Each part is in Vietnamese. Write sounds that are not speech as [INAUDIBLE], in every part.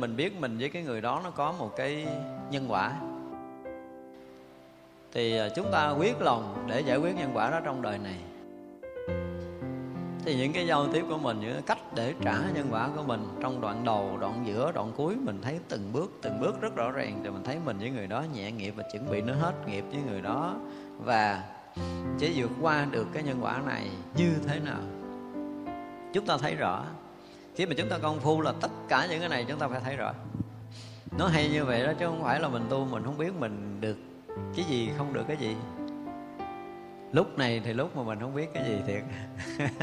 mình biết mình với cái người đó nó có một cái nhân quả. Thì à, chúng ta quyết lòng để giải quyết nhân quả đó trong đời này. Thì những cái giao tiếp của mình, những cái cách để trả nhân quả của mình trong đoạn đầu, đoạn giữa, đoạn cuối, mình thấy từng bước từng bước rất rõ ràng thì mình thấy mình với người đó nhẹ nghiệp và chuẩn bị nó hết nghiệp với người đó. Và sẽ vượt qua được cái nhân quả này như thế nào? Chúng ta thấy rõ khi mà chúng ta công phu là tất cả những cái này chúng ta phải thấy rõ. Nó hay như vậy đó, chứ không phải là mình tu mình không biết mình được cái gì, không được cái gì. Lúc này thì lúc mà mình không biết cái gì thiệt.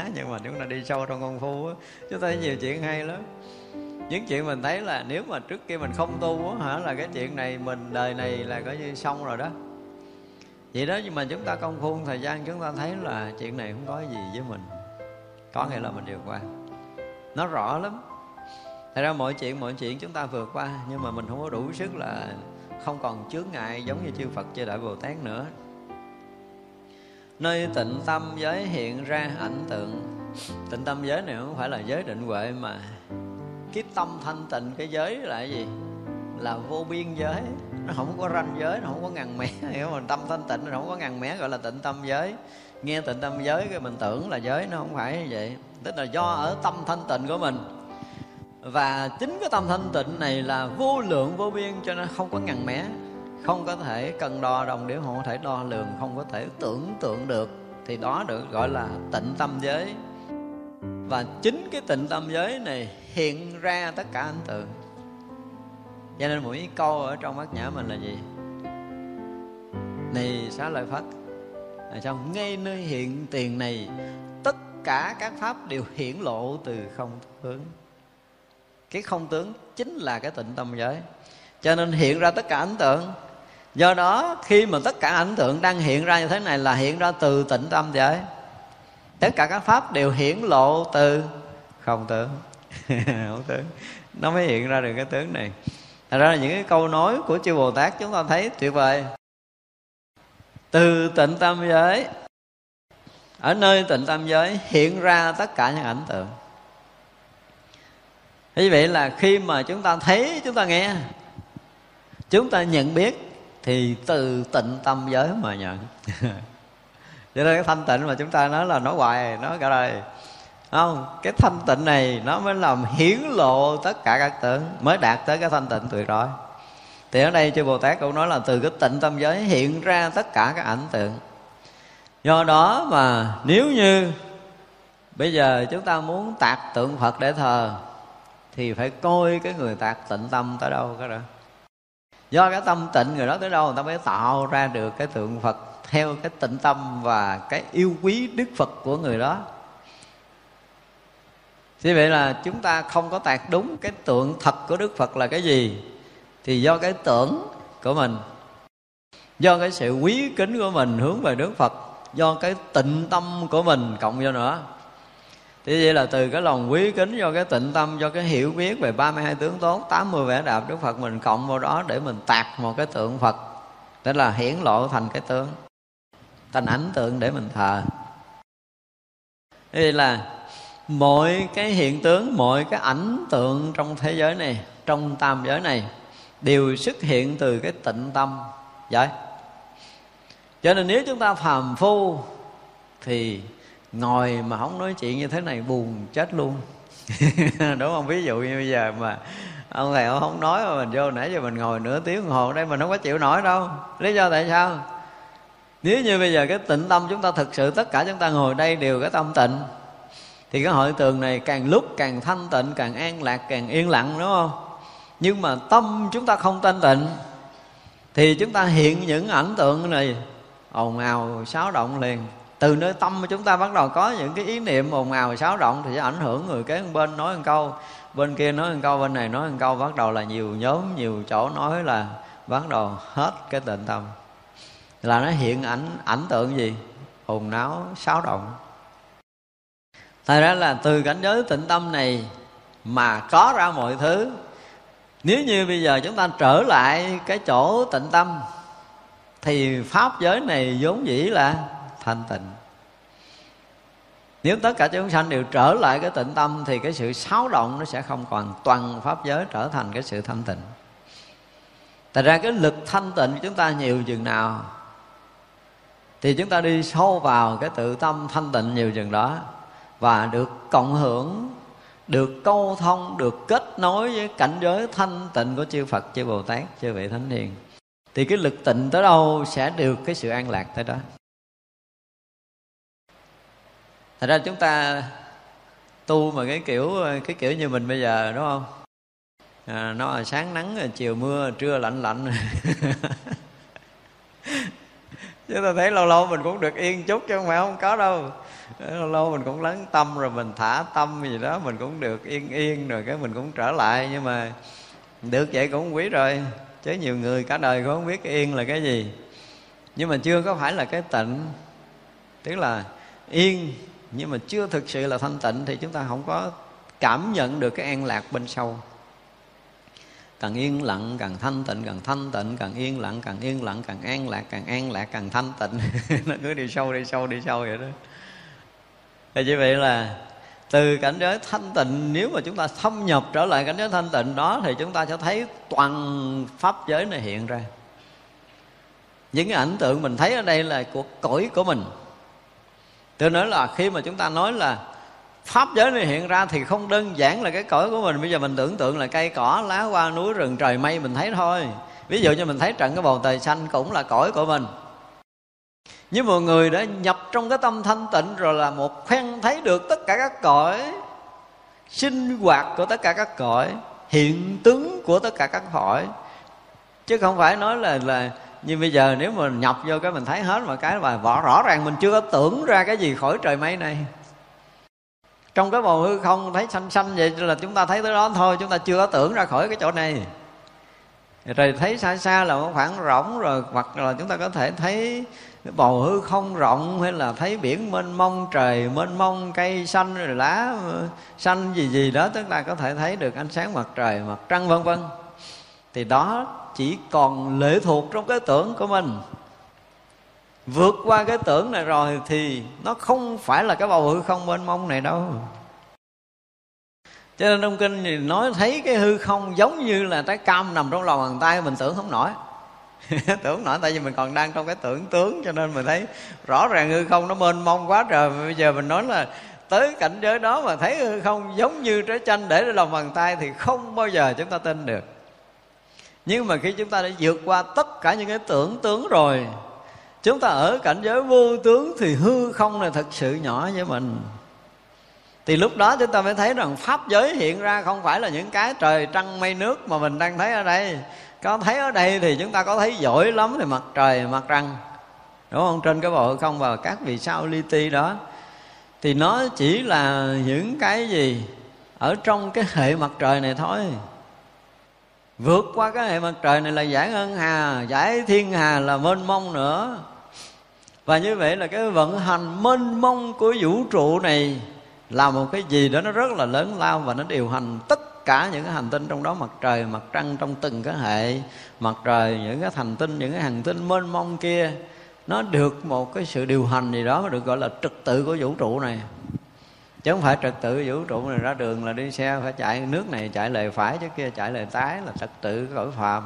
[LAUGHS] Nhưng mà chúng ta đi sâu trong công phu á chúng ta thấy nhiều chuyện hay lắm. Những chuyện mình thấy là nếu mà trước kia mình không tu á hả, là cái chuyện này mình, đời này là coi như xong rồi đó. Vậy đó, nhưng mà chúng ta công phu thời gian, chúng ta thấy là chuyện này không có gì với mình. Có nghĩa là mình vượt qua nó rõ lắm. Thật ra mọi chuyện mọi chuyện chúng ta vượt qua Nhưng mà mình không có đủ sức là Không còn chướng ngại giống như chư Phật chư Đại Bồ Tát nữa. Nơi tịnh tâm giới hiện ra ảnh tượng. Tịnh tâm giới này không phải là giới định huệ mà Cái tâm thanh tịnh cái giới là cái gì? Là vô biên giới. Nó không có ranh giới, nó không có ngăn mé [LAUGHS] Hiểu không? Tâm thanh tịnh nó không có ngăn mé gọi là tịnh tâm giới. Nghe tịnh tâm giới cái mình tưởng là giới nó không phải như vậy. Tức là do ở tâm thanh tịnh của mình. Và chính cái tâm thanh tịnh này là vô lượng, vô biên, cho nên không có ngần mé, không có thể cân đo đồng điểm không có thể, đo lường, không có thể tưởng tượng được. Thì đó được gọi là tịnh tâm giới. Và chính cái tịnh tâm giới này hiện ra tất cả anh tượng cho nên mỗi câu ở trong bát nhã mình là gì? Này xá lợi phất, ở trong ngay nơi hiện tiền này cả các pháp đều hiển lộ từ không tướng. Cái không tướng chính là cái tịnh tâm giới. Cho nên hiện ra tất cả ảnh tượng. Do đó, khi mà tất cả ảnh tượng đang hiện ra như thế này là hiện ra từ tịnh tâm giới. Tất cả các pháp đều hiển lộ từ không tướng. [LAUGHS] Không tướng. Nó mới hiện ra được cái tướng này. Thật ra là những cái câu nói của chư Bồ Tát chúng ta thấy tuyệt vời. Từ tịnh tâm giới ở nơi tịnh tâm giới hiện ra tất cả những ảnh tượng. Như vậy là khi mà chúng ta thấy, chúng ta nghe, chúng ta nhận biết, thì từ tịnh tâm giới mà nhận. [LAUGHS] Cho nên cái thanh tịnh mà chúng ta nói là nói hoài, nói cả đời. Không, cái thanh tịnh này nó mới làm hiển lộ tất cả các tưởng mới đạt tới cái thanh tịnh tuyệt đối. Thì ở đây chư bồ tát cũng nói là từ cái tịnh tâm giới hiện ra tất cả các ảnh tượng do đó mà nếu như bây giờ chúng ta muốn tạc tượng phật để thờ, thì phải coi cái người tạc tịnh tâm tới đâu cái đó. Do cái tâm tịnh người đó tới đâu, người ta mới tạo ra được cái tượng phật theo cái tịnh tâm và cái yêu quý đức phật của người đó. Như vậy là chúng ta không có tạc đúng cái tượng thật của Đức Phật là cái gì, Thì do cái tưởng của mình, Do cái sự quý kính của mình hướng về Đức Phật Do cái tịnh tâm của mình cộng vô nữa. Thì vậy là từ cái lòng quý kính do cái tịnh tâm do cái hiểu biết về 32 tướng tốt 80 vẻ đẹp Đức Phật mình cộng vào đó để mình tạc một cái tượng Phật Tức là hiển lộ thành cái tướng Thành ảnh tượng để mình thờ. Thế là mọi cái hiện tướng, mọi cái ảnh tượng trong thế giới này Trong tam giới này Đều xuất hiện từ cái tịnh tâm. Vậy cho nên nếu chúng ta phàm phu, Thì ngồi mà không nói chuyện như thế này buồn chết luôn. [LAUGHS] Đúng không? Ví dụ như bây giờ mà ông thầy ông không nói mà mình vô nãy giờ mình ngồi nửa tiếng đồng hồ, đây mình không có chịu nổi đâu. Lý do tại sao? Nếu như bây giờ cái tịnh tâm chúng ta thực sự, tất cả chúng ta ngồi đây đều cái tâm tịnh, thì cái hội tường này càng lúc càng thanh tịnh, càng an lạc, càng yên lặng, đúng không? Nhưng mà tâm chúng ta không thanh tịnh, thì chúng ta hiện những ảnh tượng này ồn ào xáo động liền. Từ nơi tâm mà chúng ta bắt đầu có những cái ý niệm ồn ào xáo động thì sẽ ảnh hưởng người kế bên nói một câu, bên kia nói một câu, bên này nói một câu, bắt đầu là nhiều nhóm, nhiều chỗ nói là bắt đầu hết cái tịnh tâm. Là nó hiện ảnh ảnh tượng gì? Ồn náo xáo động. Thật ra là từ cảnh giới tịnh tâm này mà có ra mọi thứ, nếu như bây giờ chúng ta trở lại cái chỗ tịnh tâm thì pháp giới này vốn dĩ là thanh tịnh. Nếu tất cả chúng sanh đều trở lại cái tịnh tâm thì cái sự xáo động nó sẽ không còn toàn pháp giới trở thành cái sự thanh tịnh. Tại ra cái lực thanh tịnh của chúng ta nhiều chừng nào Thì chúng ta đi sâu vào cái tự tâm thanh tịnh nhiều chừng đó Và được cộng hưởng Được câu thông, được kết nối với cảnh giới thanh tịnh của chư Phật, chư Bồ Tát, chư vị Thánh Hiền. Thì cái lực tịnh tới đâu sẽ được cái sự an lạc tới đó. Thật ra chúng ta tu mà cái kiểu cái kiểu như mình bây giờ đúng không? À, nó là sáng nắng chiều mưa trưa lạnh lạnh. [LAUGHS] Chúng ta thấy lâu lâu mình cũng được yên chút chứ không phải không có đâu. Lâu lâu mình cũng lắng tâm rồi mình thả tâm gì đó mình cũng được yên yên rồi cái mình cũng trở lại. Nhưng mà được vậy cũng quý rồi chứ nhiều người cả đời cũng không biết yên là cái gì. Nhưng mà chưa có phải là cái tịnh. Tức là yên, nhưng mà chưa thực sự là thanh tịnh thì chúng ta không có cảm nhận được cái an lạc bên sâu. Càng yên lặng, càng thanh tịnh, càng thanh tịnh, càng yên lặng, càng yên lặng, càng an lạc, càng an lạc, càng thanh tịnh. [LAUGHS] Nó cứ đi sâu đi sâu đi sâu vậy đó. Thì chỉ vậy là từ cảnh giới thanh tịnh, nếu mà chúng ta thâm nhập trở lại cảnh giới thanh tịnh đó, thì chúng ta sẽ thấy toàn pháp giới này hiện ra. Những cái ảnh tượng mình thấy ở đây là của cõi của mình. Tôi nói là khi mà chúng ta nói là pháp giới này hiện ra thì không đơn giản là cái cõi của mình. Bây giờ mình tưởng tượng là cây cỏ, lá hoa, núi, rừng, trời mây, mình thấy thôi. Ví dụ như mình thấy trận cái bầu trời xanh cũng là cõi của mình nhưng mà người đã nhập trong cái tâm thanh tịnh rồi là một khoen thấy được tất cả các cõi sinh hoạt của tất cả các cõi hiện tướng của tất cả các cõi chứ không phải nói là là như bây giờ nếu mà nhập vô cái mình thấy hết mà cái mà rõ, rõ ràng mình chưa có tưởng ra cái gì khỏi trời mây này. Trong cái bầu hư không thấy xanh xanh vậy là chúng ta thấy tới đó thôi chúng ta chưa có tưởng ra khỏi cái chỗ này. Rồi thấy xa xa là một khoảng rỗng rồi hoặc là chúng ta có thể thấy bầu hư không rộng hay là thấy biển mênh mông, trời mênh mông, cây xanh rồi lá xanh gì gì đó, tức là có thể thấy được ánh sáng mặt trời, mặt trăng, vân vân. Thì đó chỉ còn lệ thuộc trong cái tưởng của mình. Vượt qua cái tưởng này rồi thì nó không phải là cái bầu hư không mênh mông này đâu. Cho nên trong kinh thì nói thấy cái hư không giống như là trái cam nằm trong lòng bàn tay, mình tưởng không nổi. [LAUGHS] tưởng nổi, tại vì mình còn đang trong cái tưởng tướng, cho nên mình thấy rõ ràng hư không nó mênh mông quá trời. Bây giờ mình nói là tới cảnh giới đó mà thấy hư không giống như trái chanh để lên lòng bàn tay thì không bao giờ chúng ta tin được. Nhưng mà khi chúng ta đã vượt qua tất cả những cái tưởng tướng rồi, chúng ta ở cảnh giới vô tướng thì hư không là thật sự nhỏ với mình. Thì lúc đó chúng ta mới thấy rằng pháp giới hiện ra không phải là những cái trời trăng mây nước mà mình đang thấy ở đây có thấy ở đây thì chúng ta có thấy giỏi lắm thì mặt trời, mặt trăng. Đúng không? Trên cái bầu không và các vì sao li ti đó. Thì nó chỉ là những cái gì ở trong cái hệ mặt trời này thôi. Vượt qua cái hệ mặt trời này là giải ngân hà, giải thiên hà, là mênh mông nữa. Và như vậy là cái vận hành mênh mông của vũ trụ này là một cái gì đó nó rất là lớn lao và nó điều hành tất cả những cái hành tinh trong đó, mặt trời, mặt trăng trong từng cái hệ, mặt trời, những cái thành tinh, những cái hành tinh mênh mông kia, nó được một cái sự điều hành gì đó được gọi là trật tự của vũ trụ này. Chứ không phải trật tự vũ trụ này ra đường là đi xe, phải chạy nước này, chạy lề phải, chứ kia chạy lề tái là trật tự cõi phàm.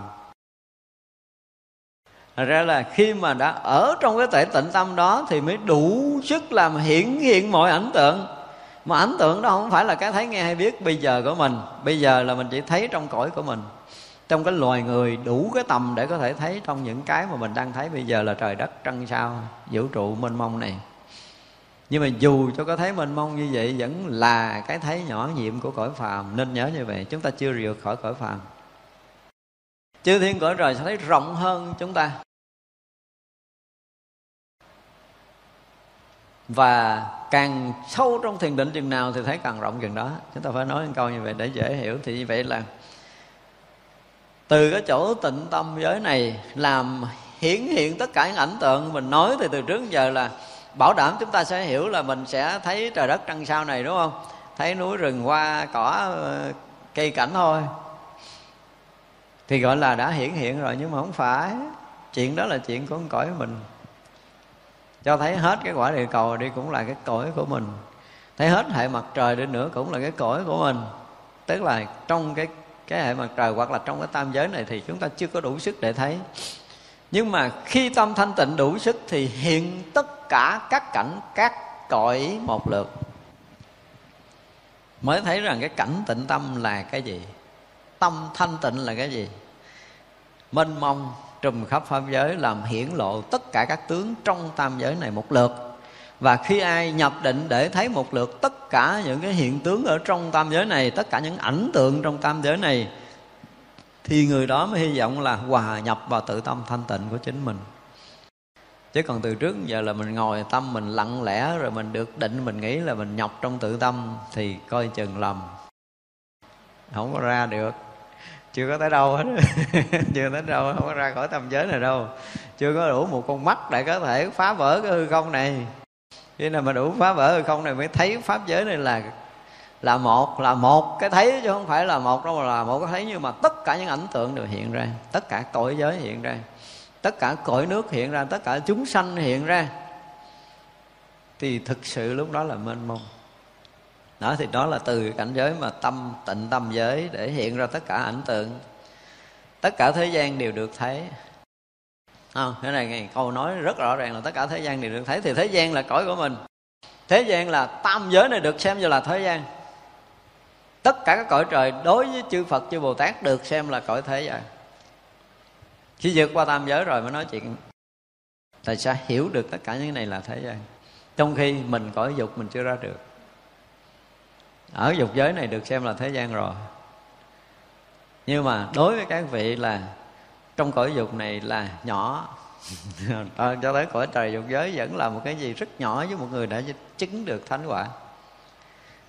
Thật ra là khi mà đã ở trong cái tệ tịnh tâm đó Thì mới đủ sức làm hiển hiện mọi ảnh tượng. Mà ấn tượng đó không phải là cái thấy nghe hay biết bây giờ của mình. Bây giờ là mình chỉ thấy trong cõi của mình. Trong cái loài người đủ cái tầm để có thể thấy Trong những cái mà mình đang thấy bây giờ là trời đất, trăng sao, Vũ trụ, mênh mông này. Nhưng mà dù cho có thấy mênh mông như vậy, vẫn là cái thấy nhỏ nhiệm của cõi phàm. Nên nhớ như vậy, chúng ta chưa rượt khỏi cõi phàm. Chư thiên cõi trời sẽ thấy rộng hơn chúng ta. Và càng sâu trong thiền định chừng nào thì thấy càng rộng chừng đó. Chúng ta phải nói một câu như vậy để dễ hiểu thì như vậy là từ cái chỗ tịnh tâm giới này làm hiển hiện tất cả những ảnh tượng mình nói thì từ trước giờ là bảo đảm chúng ta sẽ hiểu là mình sẽ thấy trời đất trăng sao này, đúng không? Thấy núi rừng hoa, cỏ ờ, cây cảnh thôi. Thì gọi là đã hiển hiện rồi, nhưng mà không phải. Chuyện đó là chuyện của con cõi mình cho thấy hết cái quả địa cầu đi cũng là cái cõi của mình. Thấy hết hệ mặt trời đi nữa cũng là cái cõi của mình. Tức là trong cái cái hệ mặt trời hoặc là trong cái tam giới này thì chúng ta chưa có đủ sức để thấy. Nhưng mà khi tâm thanh tịnh đủ sức thì hiện tất cả các cảnh, các cõi một lượt. Mới thấy rằng cái cảnh tịnh tâm là cái gì? Tâm thanh tịnh là cái gì? Mênh mông trùm khắp pháp giới, làm hiển lộ tất cả các tướng trong tam giới này một lượt. Và khi ai nhập định để thấy một lượt tất cả những cái hiện tướng ở trong tam giới này, tất cả những ảnh tượng trong tam giới này, thì người đó mới hy vọng là hòa nhập vào tự tâm thanh tịnh của chính mình. Chứ còn từ trước giờ là mình ngồi tâm mình lặng lẽ, rồi mình được định, mình nghĩ là mình nhập trong tự tâm, thì coi chừng lầm. Không có ra được chưa có tới đâu hết. [LAUGHS] Chưa tới đâu, không có ra khỏi tâm giới này đâu. Chưa có đủ một con mắt để có thể phá vỡ cái hư không này. Khi nào mà đủ phá vỡ hư không này mới thấy pháp giới này là là một là một cái thấy chứ không phải là một đâu mà là một cái thấy. Nhưng mà tất cả những ảnh tượng đều hiện ra, tất cả cõi giới hiện ra, tất cả cõi nước hiện ra, tất cả chúng sanh hiện ra. Thì thực sự lúc đó là mênh mông đó, thì đó là từ cảnh giới mà tâm, tịnh tâm giới để hiện ra tất cả ảnh tượng. Tất cả thế gian đều được thấy. Không cái này ngày câu nói rất rõ ràng là tất cả thế gian đều được thấy. Thì thế gian là cõi của mình. Thế gian là tam giới này được xem như là thế gian. Tất cả các cõi trời đối với chư phật, chư bồ tát được xem là cõi thế gian. Khi vượt qua tam giới rồi mới nói chuyện tại sao hiểu được tất cả những này là thế gian. Trong khi mình cõi dục mình chưa ra được ở dục giới này được xem là thế gian rồi. Nhưng mà đối với các vị là trong cõi dục này là nhỏ. À, [LAUGHS] cho tới cõi trời dục giới vẫn là một cái gì rất nhỏ với một người đã chứng được thánh quả.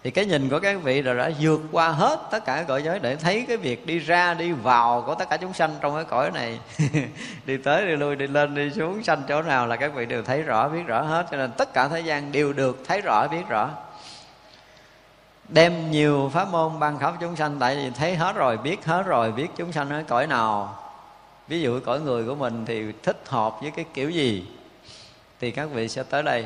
Thì cái nhìn của các vị là đã vượt qua hết tất cả cõi giới để thấy cái việc đi ra đi vào của tất cả chúng sanh trong cái cõi này. [LAUGHS] Đi tới đi lui đi lên đi xuống sanh chỗ nào là các vị đều thấy rõ biết rõ hết. Cho nên tất cả thế gian đều được thấy rõ biết rõ đem nhiều pháp môn ban khắp chúng sanh tại vì thấy hết rồi biết hết rồi biết chúng sanh ở cõi nào. Ví dụ cõi người của mình thì thích hợp với cái kiểu gì thì các vị sẽ tới đây.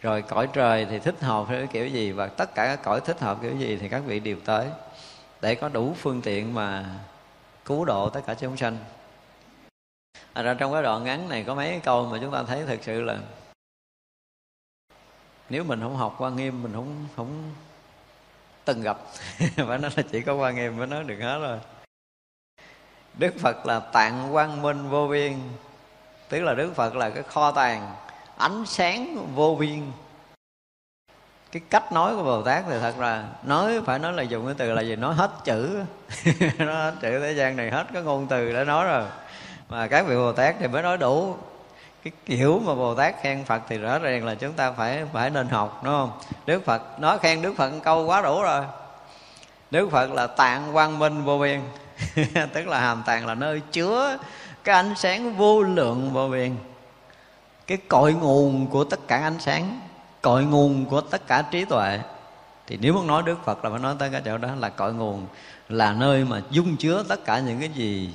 Rồi cõi trời thì thích hợp với cái kiểu gì và tất cả các cõi thích hợp kiểu gì thì các vị đều tới để có đủ phương tiện mà cứu độ tất cả chúng sanh. À, ra trong cái đoạn ngắn này có mấy câu mà chúng ta thấy thực sự là nếu mình không học quan nghiêm mình không không, từng gặp. [LAUGHS] Phải nói là chỉ có quan nghiêm mới nói được hết rồi. Đức phật là tạng quang minh vô biên. Tức là đức phật là cái kho tàng, ánh sáng vô biên. Cái cách nói của bồ tát thì thật là nói, phải nói là dùng cái từ là gì? Nói hết chữ. [LAUGHS] Nó hết chữ thế gian này hết cái ngôn từ để nói rồi. Mà các vị bồ tát thì mới nói đủ cái kiểu mà bồ tát khen phật thì rõ ràng là chúng ta phải phải nên học, đúng không? Đức phật nói khen đức phật câu quá đủ rồi. Đức phật là tạng quang minh vô biên. [LAUGHS] Tức là hàm tạng là nơi chứa cái ánh sáng vô lượng vô biên. Cái cội nguồn của tất cả ánh sáng, cội nguồn của tất cả trí tuệ. Thì nếu muốn nói đức phật là phải nói tới cái chỗ đó là cội nguồn, là nơi mà dung chứa tất cả những cái gì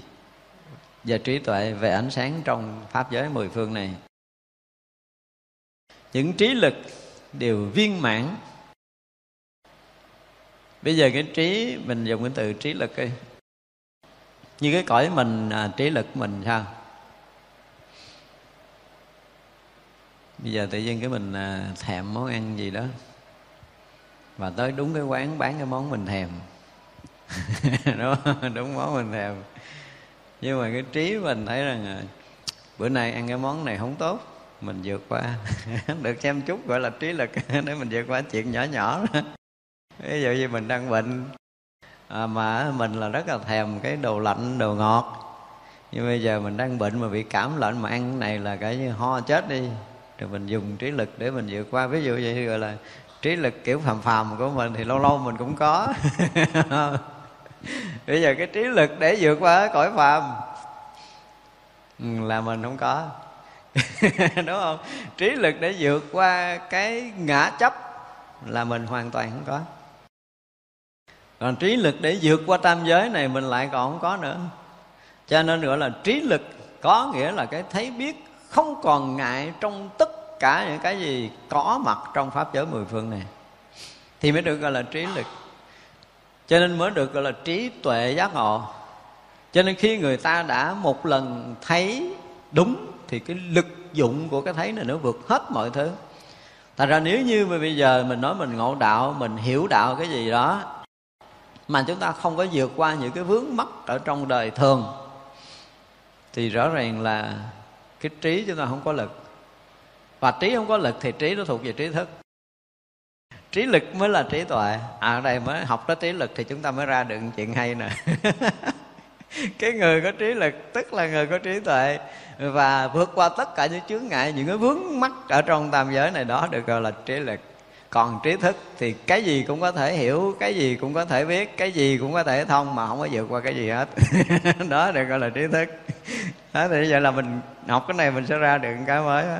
và trí tuệ về ánh sáng trong pháp giới mười phương này. Những trí lực đều viên mãn. Bây giờ cái trí mình dùng cái từ trí lực đi. Như cái cõi mình à, trí lực mình sao? Bây giờ tự nhiên cái mình à, thèm món ăn gì đó. Và tới đúng cái quán bán cái món mình thèm. [LAUGHS] Đúng đúng món mình thèm nhưng mà cái trí mình thấy rằng à, bữa nay ăn cái món này không tốt mình vượt qua. [LAUGHS] Được xem chút gọi là trí lực [LAUGHS] để mình vượt qua chuyện nhỏ nhỏ đó. Ví dụ như mình đang bệnh à, mà mình là rất là thèm cái đồ lạnh đồ ngọt. Nhưng bây giờ mình đang bệnh mà bị cảm lạnh mà ăn cái này là cái như ho chết đi. Rồi mình dùng trí lực để mình vượt qua. Ví dụ vậy gọi là trí lực kiểu phàm phàm của mình thì lâu lâu mình cũng có. [LAUGHS] [LAUGHS] bây giờ cái trí lực để vượt qua cõi phàm. Ừ, là mình không có. [LAUGHS] Đúng không? Trí lực để vượt qua cái ngã chấp là mình hoàn toàn không có. Còn trí lực để vượt qua tam giới này mình lại còn không có nữa. Cho nên gọi là trí lực có nghĩa là cái thấy biết không còn ngại trong tất cả những cái gì có mặt trong pháp giới mười phương này. Thì mới được gọi là trí lực cho nên mới được gọi là trí tuệ giác ngộ. Cho nên khi người ta đã một lần thấy đúng, thì cái lực dụng của cái thấy này nó vượt hết mọi thứ. Thành ra nếu như mà bây giờ mình nói mình ngộ đạo, mình hiểu đạo cái gì đó, mà chúng ta không có vượt qua những cái vướng mắc ở trong đời thường, thì rõ ràng là cái trí chúng ta không có lực. Và trí không có lực thì trí nó thuộc về trí thức trí lực mới là trí tuệ. À ở đây mới học tới trí lực thì chúng ta mới ra được chuyện hay nè. [LAUGHS] Cái người có trí lực, tức là người có trí tuệ, và vượt qua tất cả những chướng ngại, những cái vướng mắc ở trong tam giới này đó được gọi là trí lực. Còn trí thức thì cái gì cũng có thể hiểu, cái gì cũng có thể biết, cái gì cũng có thể thông mà không có vượt qua cái gì hết. [LAUGHS] Đó được gọi là trí thức. Đó, thì vậy là mình học cái này mình sẽ ra được cái mới đó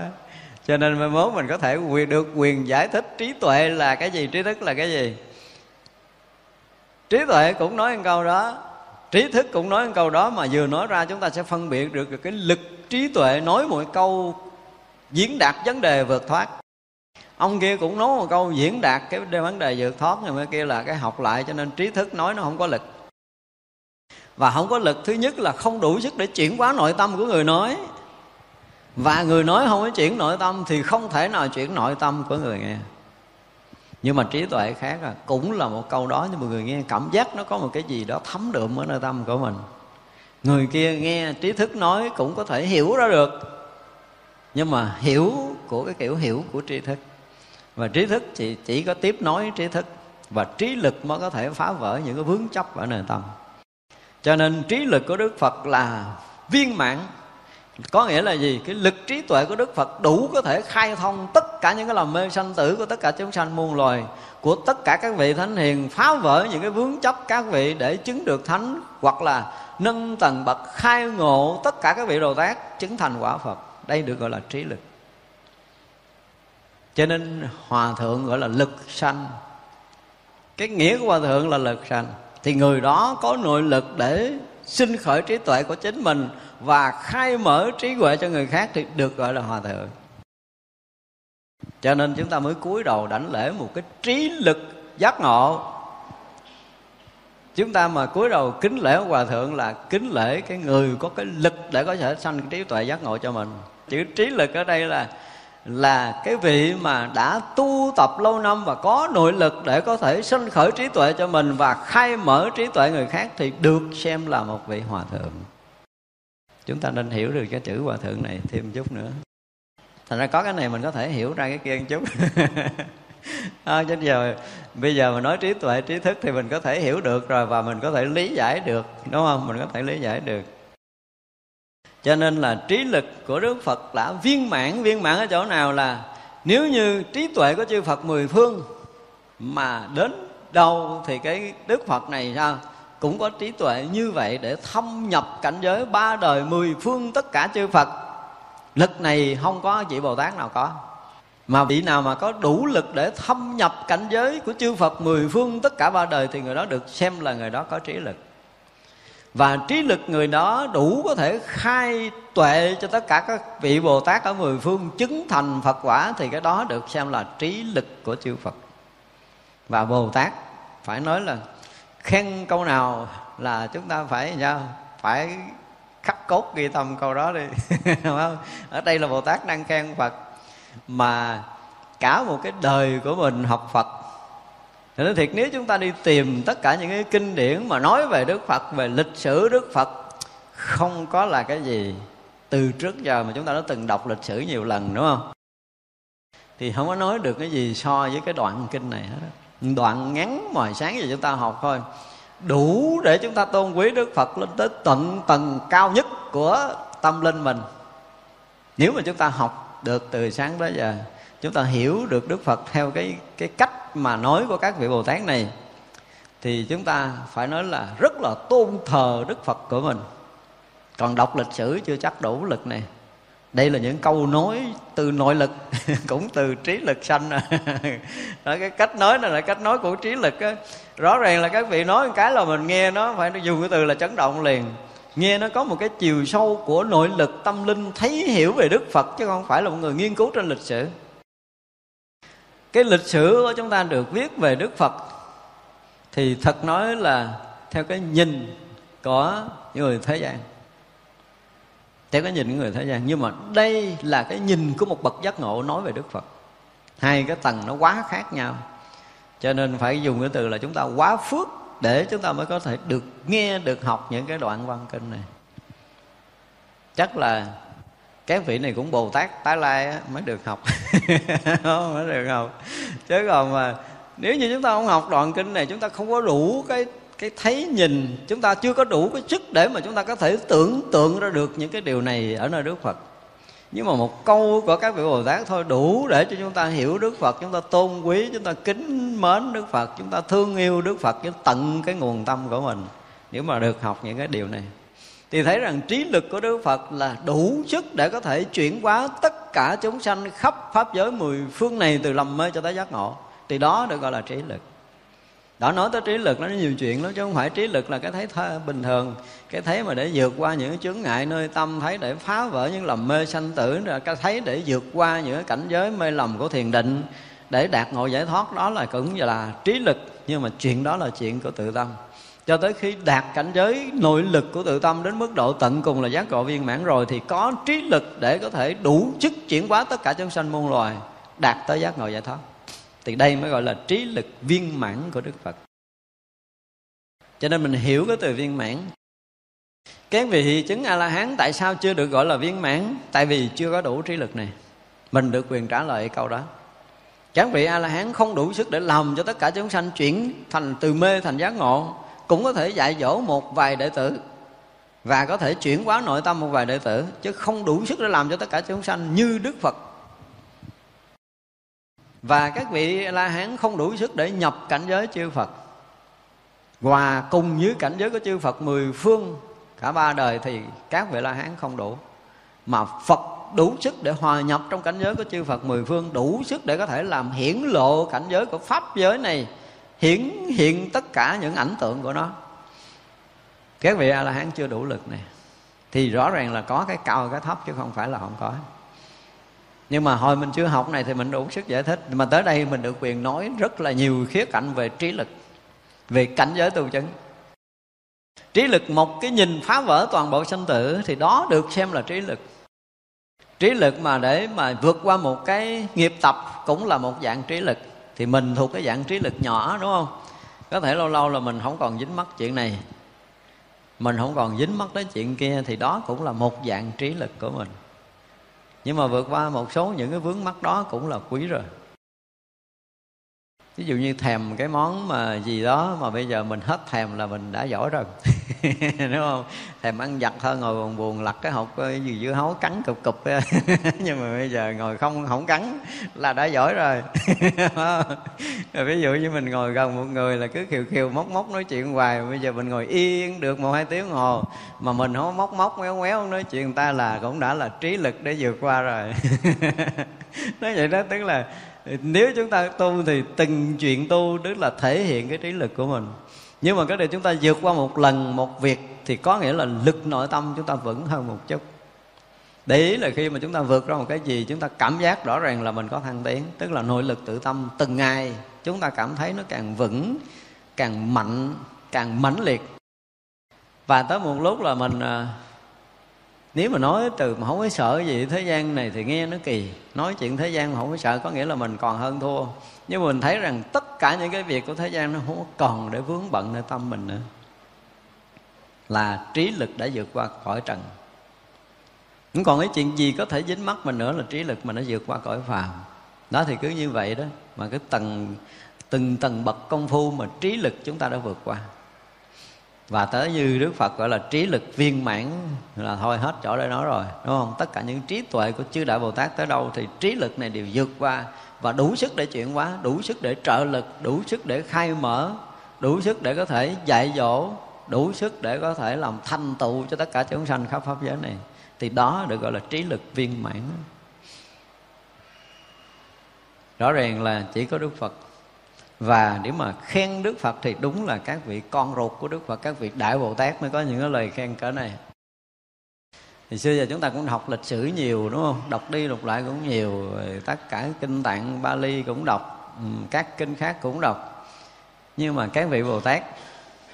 cho nên mai mốt mình có thể quyền được quyền giải thích trí tuệ là cái gì trí thức là cái gì. Trí tuệ cũng nói một câu đó trí thức cũng nói một câu đó mà vừa nói ra chúng ta sẽ phân biệt được, được cái lực trí tuệ nói một câu diễn đạt vấn đề vượt thoát. Ông kia cũng nói một câu diễn đạt cái vấn đề vượt thoát nhưng mà kia là cái học lại cho nên trí thức nói nó không có lực. Và không có lực thứ nhất là không đủ sức để chuyển hóa nội tâm của người nói và người nói không có chuyển nội tâm thì không thể nào chuyển nội tâm của người nghe. Nhưng mà trí tuệ khác là cũng là một câu đó, nhưng mà người nghe cảm giác nó có một cái gì đó thấm đượm ở nơi tâm của mình. Người kia nghe trí thức nói cũng có thể hiểu ra được, nhưng mà hiểu của cái kiểu hiểu của trí thức. Và trí thức chỉ chỉ có tiếp nối trí thức, và trí lực mới có thể phá vỡ những cái vướng chấp ở nơi tâm. Cho nên trí lực của đức phật là viên mãn có nghĩa là gì? Cái lực trí tuệ của đức phật đủ có thể khai thông tất cả những cái lòng mê sanh tử của tất cả chúng sanh muôn loài, của tất cả các vị thánh hiền, phá vỡ những cái vướng chấp các vị để chứng được thánh, hoặc là nâng tầng bậc khai ngộ tất cả các vị đồ tác chứng thành quả phật. Đây được gọi là trí lực. Cho nên hòa thượng gọi là lực sanh. Cái nghĩa của hòa thượng là lực sanh. Thì người đó có nội lực để sinh khởi trí tuệ của chính mình và khai mở trí huệ cho người khác thì được gọi là hòa thượng. Cho nên chúng ta mới cúi đầu đảnh lễ một cái trí lực giác ngộ. Chúng ta mà cúi đầu kính lễ hòa thượng là kính lễ cái người có cái lực để có thể sanh trí tuệ giác ngộ cho mình. Chữ trí lực ở đây là là cái vị mà đã tu tập lâu năm và có nội lực để có thể sinh khởi trí tuệ cho mình và khai mở trí tuệ người khác thì được xem là một vị hòa thượng. Chúng ta nên hiểu được cái chữ hòa thượng này thêm chút nữa. Thành ra có cái này mình có thể hiểu ra cái kia một chút. [LAUGHS] À, chứ giờ bây giờ mà nói trí tuệ trí thức thì mình có thể hiểu được rồi và mình có thể lý giải được đúng không? Mình có thể lý giải được cho nên là trí lực của đức phật đã viên mãn. Viên mãn ở chỗ nào là nếu như trí tuệ của chư phật mười phương mà đến đâu thì cái đức phật này sao? Cũng có trí tuệ như vậy để thâm nhập cảnh giới ba đời mười phương tất cả chư phật. Lực này không có, vị bồ tát nào có. Mà vị nào mà có đủ lực để thâm nhập cảnh giới của chư phật mười phương tất cả ba đời thì người đó được xem là người đó có trí lực và trí lực người đó đủ có thể khai tuệ cho tất cả các vị bồ tát ở mười phương, chứng thành phật quả, thì cái đó được xem là trí lực của chư phật. Và bồ tát phải nói là khen câu nào là chúng ta phải sao phải khắc cốt ghi tâm câu đó đi. [LAUGHS] Đúng không? Ở đây là bồ tát đang khen phật, mà cả một cái đời của mình học phật thì nói thiệt, nếu chúng ta đi tìm tất cả những cái kinh điển mà nói về Đức Phật, Về lịch sử Đức Phật, Không có là cái gì Từ trước giờ mà chúng ta đã từng đọc lịch sử nhiều lần, đúng không? Thì không có nói được cái gì so với cái đoạn kinh này hết Đoạn ngắn mà sáng giờ chúng ta học thôi, Đủ để chúng ta tôn quý Đức Phật lên tới tận tầng cao nhất của tâm linh mình. Nếu mà chúng ta học được từ sáng tới giờ, chúng ta hiểu được đức phật theo cái cái cách mà nói của các vị bồ tát này thì chúng ta phải nói là rất là tôn thờ đức phật của mình. Còn đọc lịch sử chưa chắc đủ lực này. Đây là những câu nói từ nội lực [LAUGHS] cũng từ trí lực sanh. [LAUGHS] Đó, cái cách nói này là cách nói của trí lực á. Rõ ràng là các vị nói một cái là mình nghe nó phải dùng cái từ là chấn động liền. Nghe nó có một cái chiều sâu của nội lực tâm linh thấy hiểu về đức phật chứ không phải là một người nghiên cứu trên lịch sử cái lịch sử của chúng ta được viết về đức phật thì thật nói là theo cái nhìn của người thế gian. Theo cái nhìn của người thế gian. Nhưng mà đây là cái nhìn của một bậc giác ngộ nói về đức phật. Hai cái tầng nó quá khác nhau. Cho nên phải dùng cái từ là chúng ta quá phước để chúng ta mới có thể được nghe, được học những cái đoạn văn kinh này. Chắc là các vị này cũng bồ tát tái lai mới được học. [LAUGHS] Mới được học. Chứ còn mà nếu như chúng ta không học đoạn kinh này, chúng ta không có đủ cái cái thấy nhìn, chúng ta chưa có đủ cái sức để mà chúng ta có thể tưởng tượng ra được những cái điều này ở nơi đức phật. Nhưng mà một câu của các vị bồ tát thôi đủ để cho chúng ta hiểu đức phật, chúng ta tôn quý, chúng ta kính mến đức phật, chúng ta thương yêu đức phật với tận cái nguồn tâm của mình nếu mà được học những cái điều này thì thấy rằng trí lực của đức phật là đủ sức để có thể chuyển hóa tất cả chúng sanh khắp pháp giới mười phương này từ lầm mê cho tới giác ngộ. Thì đó được gọi là trí lực. Đã nói tới trí lực nó nhiều chuyện lắm chứ không phải trí lực là cái thấy thơ, bình thường. Cái thấy mà để vượt qua những chướng ngại nơi tâm thấy để phá vỡ những lầm mê sanh tử rồi cái thấy để vượt qua những cảnh giới mê lầm của thiền định để đạt ngộ giải thoát đó là cũng là trí lực. Nhưng mà chuyện đó là chuyện của tự tâm cho tới khi đạt cảnh giới, nội lực của tự tâm đến mức độ tận cùng là giác ngộ viên mãn rồi, thì có trí lực để có thể đủ chức chuyển hóa tất cả chúng sanh muôn loài, đạt tới giác ngộ giải thoát. Thì đây mới gọi là trí lực viên mãn của đức phật. Cho nên mình hiểu cái từ viên mãn. Các vị chứng a la hán tại sao chưa được gọi là viên mãn? Tại vì chưa có đủ trí lực này. Mình được quyền trả lời câu đó. Các vị a la hán không đủ sức để làm cho tất cả chúng sanh chuyển thành từ mê thành giác ngộ cũng có thể dạy dỗ một vài đệ tử và có thể chuyển hóa nội tâm một vài đệ tử, chứ không đủ sức để làm cho tất cả chúng sanh như đức phật. Và các vị la hán không đủ sức để nhập cảnh giới chư phật. Hòa cùng với cảnh giới của chư phật mười phương, cả ba đời thì các vị la hán không đủ. Mà phật đủ sức để hòa nhập trong cảnh giới của chư phật mười phương, đủ sức để có thể làm hiển lộ cảnh giới của pháp giới này hiển hiện tất cả những ảnh tượng của nó. Các vị a la hán chưa đủ lực này thì rõ ràng là có cái cao, cái thấp chứ không phải là không có. Nhưng mà hồi mình chưa học này thì mình đủ sức giải thích. Mà tới đây mình được quyền nói rất là nhiều khía cạnh về trí lực, về cảnh giới tu chứng. Trí lực một cái nhìn phá vỡ toàn bộ sanh tử thì đó được xem là trí lực. Trí lực mà để mà vượt qua một cái nghiệp tập cũng là một dạng trí lực thì mình thuộc cái dạng trí lực nhỏ, đúng không? Có thể lâu lâu là mình không còn dính mắc chuyện này. Mình không còn dính mắc tới chuyện kia thì đó cũng là một dạng trí lực của mình. Nhưng mà vượt qua một số những cái vướng mắc đó cũng là quý rồi. Ví dụ như thèm cái món mà gì đó mà bây giờ mình hết thèm là mình đã giỏi rồi. [LAUGHS] [LAUGHS] đúng không? Thèm ăn giặt hơn ngồi buồn buồn lặt cái hộp cái gì dưa hấu cắn cục cục [LAUGHS] nhưng mà bây giờ ngồi không không cắn là đã giỏi rồi. [LAUGHS] Rồi ví dụ như mình ngồi gần một người là cứ khiều khiều móc móc nói chuyện hoài. Bây giờ mình ngồi yên được một hai tiếng hồ, mà mình không móc móc, méo méo nói chuyện người ta là cũng đã là trí lực để vượt qua rồi. Nói vậy đó, tức là nếu chúng ta tu thì từng chuyện tu, tức là thể hiện cái trí lực của mình nhưng mà cái điều chúng ta vượt qua một lần một việc thì có nghĩa là lực nội tâm chúng ta vững hơn một chút. Để ý là khi mà chúng ta vượt ra một cái gì, chúng ta cảm giác rõ ràng là mình có thăng tiến, tức là nội lực tự tâm từng ngày, chúng ta cảm thấy nó càng vững, càng mạnh, càng mãnh liệt. Và tới một lúc là mình à, nếu mà nói từ mà không có sợ gì thế gian này thì nghe nó kỳ, nói chuyện thế gian mà không có sợ có nghĩa là mình còn hơn thua nhưng mình thấy rằng tất cả những cái việc của thế gian nó không còn để vướng bận nơi tâm mình nữa. Là trí lực đã vượt qua cõi trần. Cũng còn cái chuyện gì có thể dính mắt mình nữa là trí lực mà nó vượt qua cõi phàm. Đó thì cứ như vậy đó, mà cái tầng, từng tầng bậc công phu mà trí lực chúng ta đã vượt qua và tới như Đức Phật gọi là trí lực viên mãn là thôi hết chỗ để nói rồi, đúng không? Tất cả những trí tuệ của chư đại Bồ Tát tới đâu thì trí lực này đều vượt qua và đủ sức để chuyển hóa, đủ sức để trợ lực, đủ sức để khai mở, đủ sức để có thể dạy dỗ, đủ sức để có thể làm thành tựu cho tất cả chúng sanh khắp pháp giới này. Thì đó được gọi là trí lực viên mãn. Rõ ràng là chỉ có Đức Phật và để mà khen đức phật thì đúng là các vị con ruột của đức phật, các vị đại bồ tát mới có những cái lời khen cỡ này. Thì xưa giờ chúng ta cũng học lịch sử nhiều, đúng không? Đọc đi đọc lại cũng nhiều tất cả kinh tạng, bali cũng đọc ừ, các kinh khác cũng đọc. Nhưng mà các vị bồ tát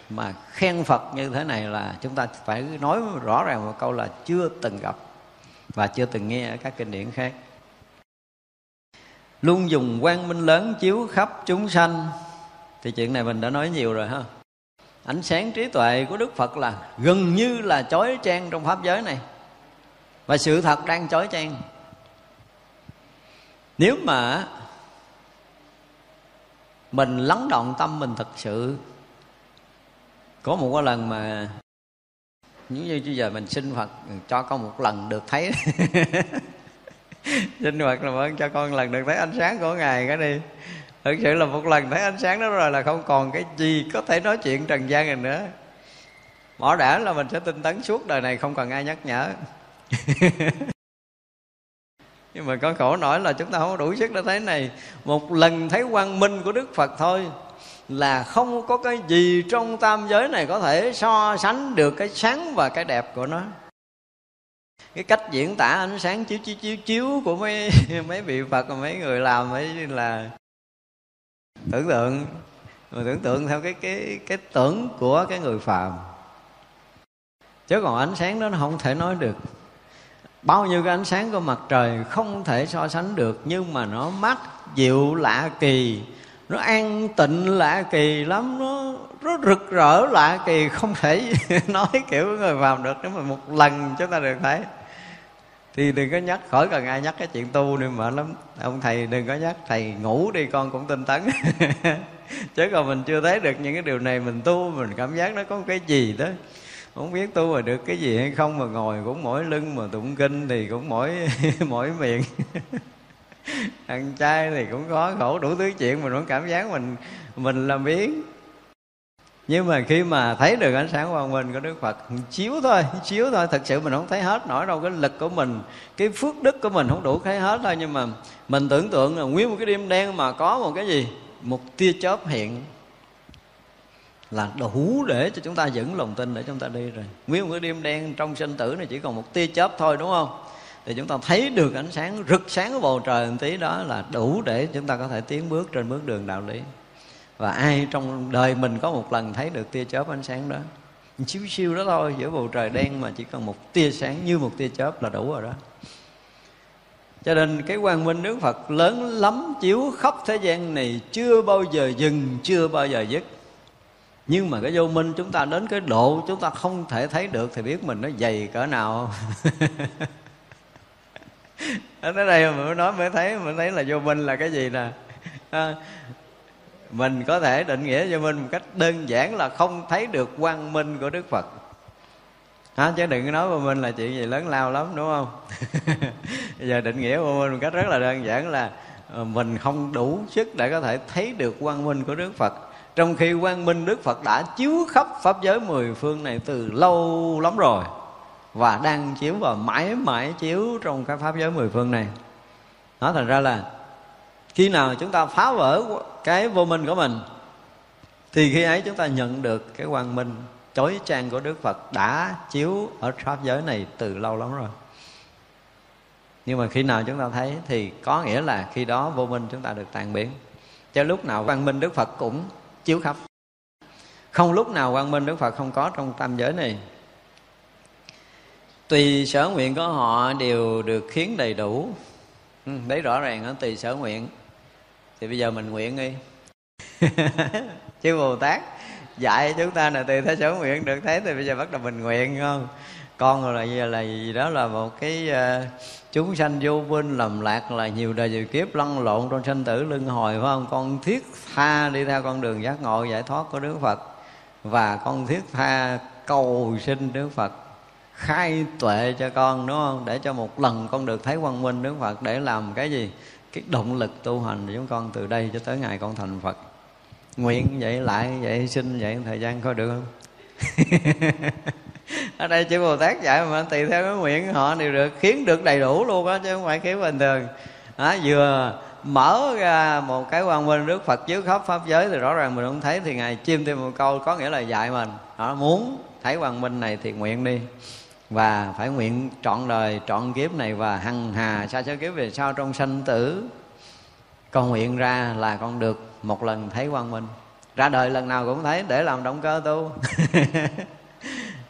mà khen phật như thế này là chúng ta phải nói rõ ràng một câu là chưa từng gặp và chưa từng nghe ở các kinh điển khác luôn dùng quang minh lớn chiếu khắp chúng sanh. Thì chuyện này mình đã nói nhiều rồi ha. Ánh sáng trí tuệ của đức phật là gần như là chói chang trong pháp giới này. Và sự thật đang chói chang nếu mà mình lắng động tâm mình thật sự, có một cái lần mà như bây giờ mình xin phật, cho con một lần được thấy. [LAUGHS] [LAUGHS] sinh phật là ơn cho con lần được thấy ánh sáng của ngài cái đi. Thực sự là một lần thấy ánh sáng đó rồi là không còn cái gì có thể nói chuyện trần gian này nữa. Bỏ đã là mình sẽ tinh tấn suốt đời này, không cần ai nhắc nhở. [LAUGHS] Nhưng mà có khổ nổi là chúng ta không có đủ sức để thấy này. Một lần thấy quang minh của đức phật thôi là không có cái gì trong tam giới này có thể so sánh được cái sáng và cái đẹp của nó cái cách diễn tả ánh sáng chiếu chiếu chiếu chiếu của mấy [LAUGHS] mấy vị phật và mấy người làm ấy là tưởng tượng. Mà tưởng tượng theo cái cái cái tưởng của cái người phàm. Chứ còn ánh sáng đó nó không thể nói được. Bao nhiêu cái ánh sáng của mặt trời không thể so sánh được, nhưng mà nó mát, dịu, lạ kỳ. Nó an tịnh, lạ kỳ lắm. Nó rất rực rỡ, lạ kỳ. Không thể [LAUGHS] nói kiểu người phàm được, nếu mà một lần chúng ta được thấy thì đừng có nhắc, khỏi cần ai nhắc cái chuyện tu nữa, mệt lắm. Ông thầy đừng có nhắc, thầy ngủ đi, con cũng tinh tấn. [LAUGHS] Chứ còn mình chưa thấy được những cái điều này, mình tu, mình cảm giác nó có cái gì đó. Không biết tu mà được cái gì hay không, mà ngồi cũng mỏi lưng, mà tụng kinh thì cũng mỏi [LAUGHS] mỏi miệng. [LAUGHS] Ăn chay thì cũng có khổ, đủ thứ chuyện mình vẫn cảm giác mình mình làm biến nhưng mà khi mà thấy được ánh sáng quang minh của đức phật, chiếu thôi chiếu thôi. Thật sự mình không thấy hết nổi đâu. Cái lực của mình, cái phước đức của mình không đủ thấy hết thôi nhưng mà mình tưởng tượng là nguyên một cái đêm đen mà có một cái gì? Một tia chớp hiện. Là đủ để cho chúng ta vững lòng tin để chúng ta đi rồi. Nguyên một cái đêm đen trong sinh tử này chỉ còn một tia chớp thôi, đúng không? Thì chúng ta thấy được ánh sáng rực sáng của bầu trời một tí đó là đủ để chúng ta có thể tiến bước trên bước đường đạo lý và ai trong đời mình có một lần thấy được tia chớp ánh sáng đó? Chiếu siêu đó thôi giữa bầu trời đen mà chỉ cần một tia sáng như một tia chớp là đủ rồi đó. Cho nên cái quang minh Đức Phật lớn lắm chiếu khắp thế gian này chưa bao giờ dừng chưa bao giờ dứt. Nhưng mà cái vô minh chúng ta đến cái độ chúng ta không thể thấy được thì biết mình nó dày cỡ nào. [LAUGHS] Ở đây mà mới nói mới thấy mới thấy là vô minh là cái gì nè? À, mình có thể định nghĩa cho mình một cách đơn giản là không thấy được quang minh của đức phật. Hả? chứ đừng nói của mình là chuyện gì lớn lao lắm, đúng không? [LAUGHS] Bây giờ định nghĩa của mình một cách rất là đơn giản là ờ, mình không đủ sức để có thể thấy được quang minh của đức phật. Trong khi quang minh đức phật đã chiếu khắp pháp giới mười phương này từ lâu lắm rồi và đang chiếu và mãi mãi chiếu trong cái pháp giới mười phương này. Nó thành ra là khi nào chúng ta phá vỡ cái vô minh của mình, thì khi ấy chúng ta nhận được cái quang minh chói chang của đức phật đã chiếu ở pháp giới này từ lâu lắm rồi. Nhưng mà khi nào chúng ta thấy thì có nghĩa là khi đó vô minh chúng ta được tàn biến. Cho lúc nào quang minh đức phật cũng chiếu khắp. Không lúc nào quang minh đức phật không có trong tam giới này. Tùy sở nguyện của họ đều được khiến đầy đủ. Ừ, đấy rõ ràng đó tùy sở nguyện thì bây giờ mình nguyện đi. [LAUGHS] Chứ bồ tát dạy chúng ta là từ thế sở nguyện được thấy thì bây giờ bắt đầu mình nguyện không? Con rồi là gì là gì đó là một cái uh, chúng sanh vô minh lầm lạc là nhiều đời nhiều kiếp lăn lộn trong sanh tử luân hồi phải không? Con thiết tha đi theo con đường giác ngộ giải thoát của đức phật. Và con thiết tha cầu xin đức phật khai tuệ cho con đúng không? Để cho một lần con được thấy quang minh đức phật để làm cái gì? Cái động lực tu hành của chúng con từ đây cho tới ngày con thành phật. Nguyện vậy lại vậy xin vậy thời gian có được không? [LAUGHS] Ở đây chỉ bồ tát dạy mà tùy theo cái nguyện họ đều được khiến được đầy đủ luôn á chứ không phải khiến bình thường. Đó, vừa mở ra một cái quang minh đức phật chiếu khắp pháp giới thì rõ ràng mình không thấy thì ngài chim thêm một câu có nghĩa là dạy mình. Họ muốn thấy quang minh này thì nguyện đi và phải nguyện trọn đời, trọn kiếp này và hằng hà xa số kiếp về sau trong sanh tử. Con nguyện ra là con được một lần thấy quang minh. Ra đời lần nào cũng thấy, để làm động cơ tu. [LAUGHS]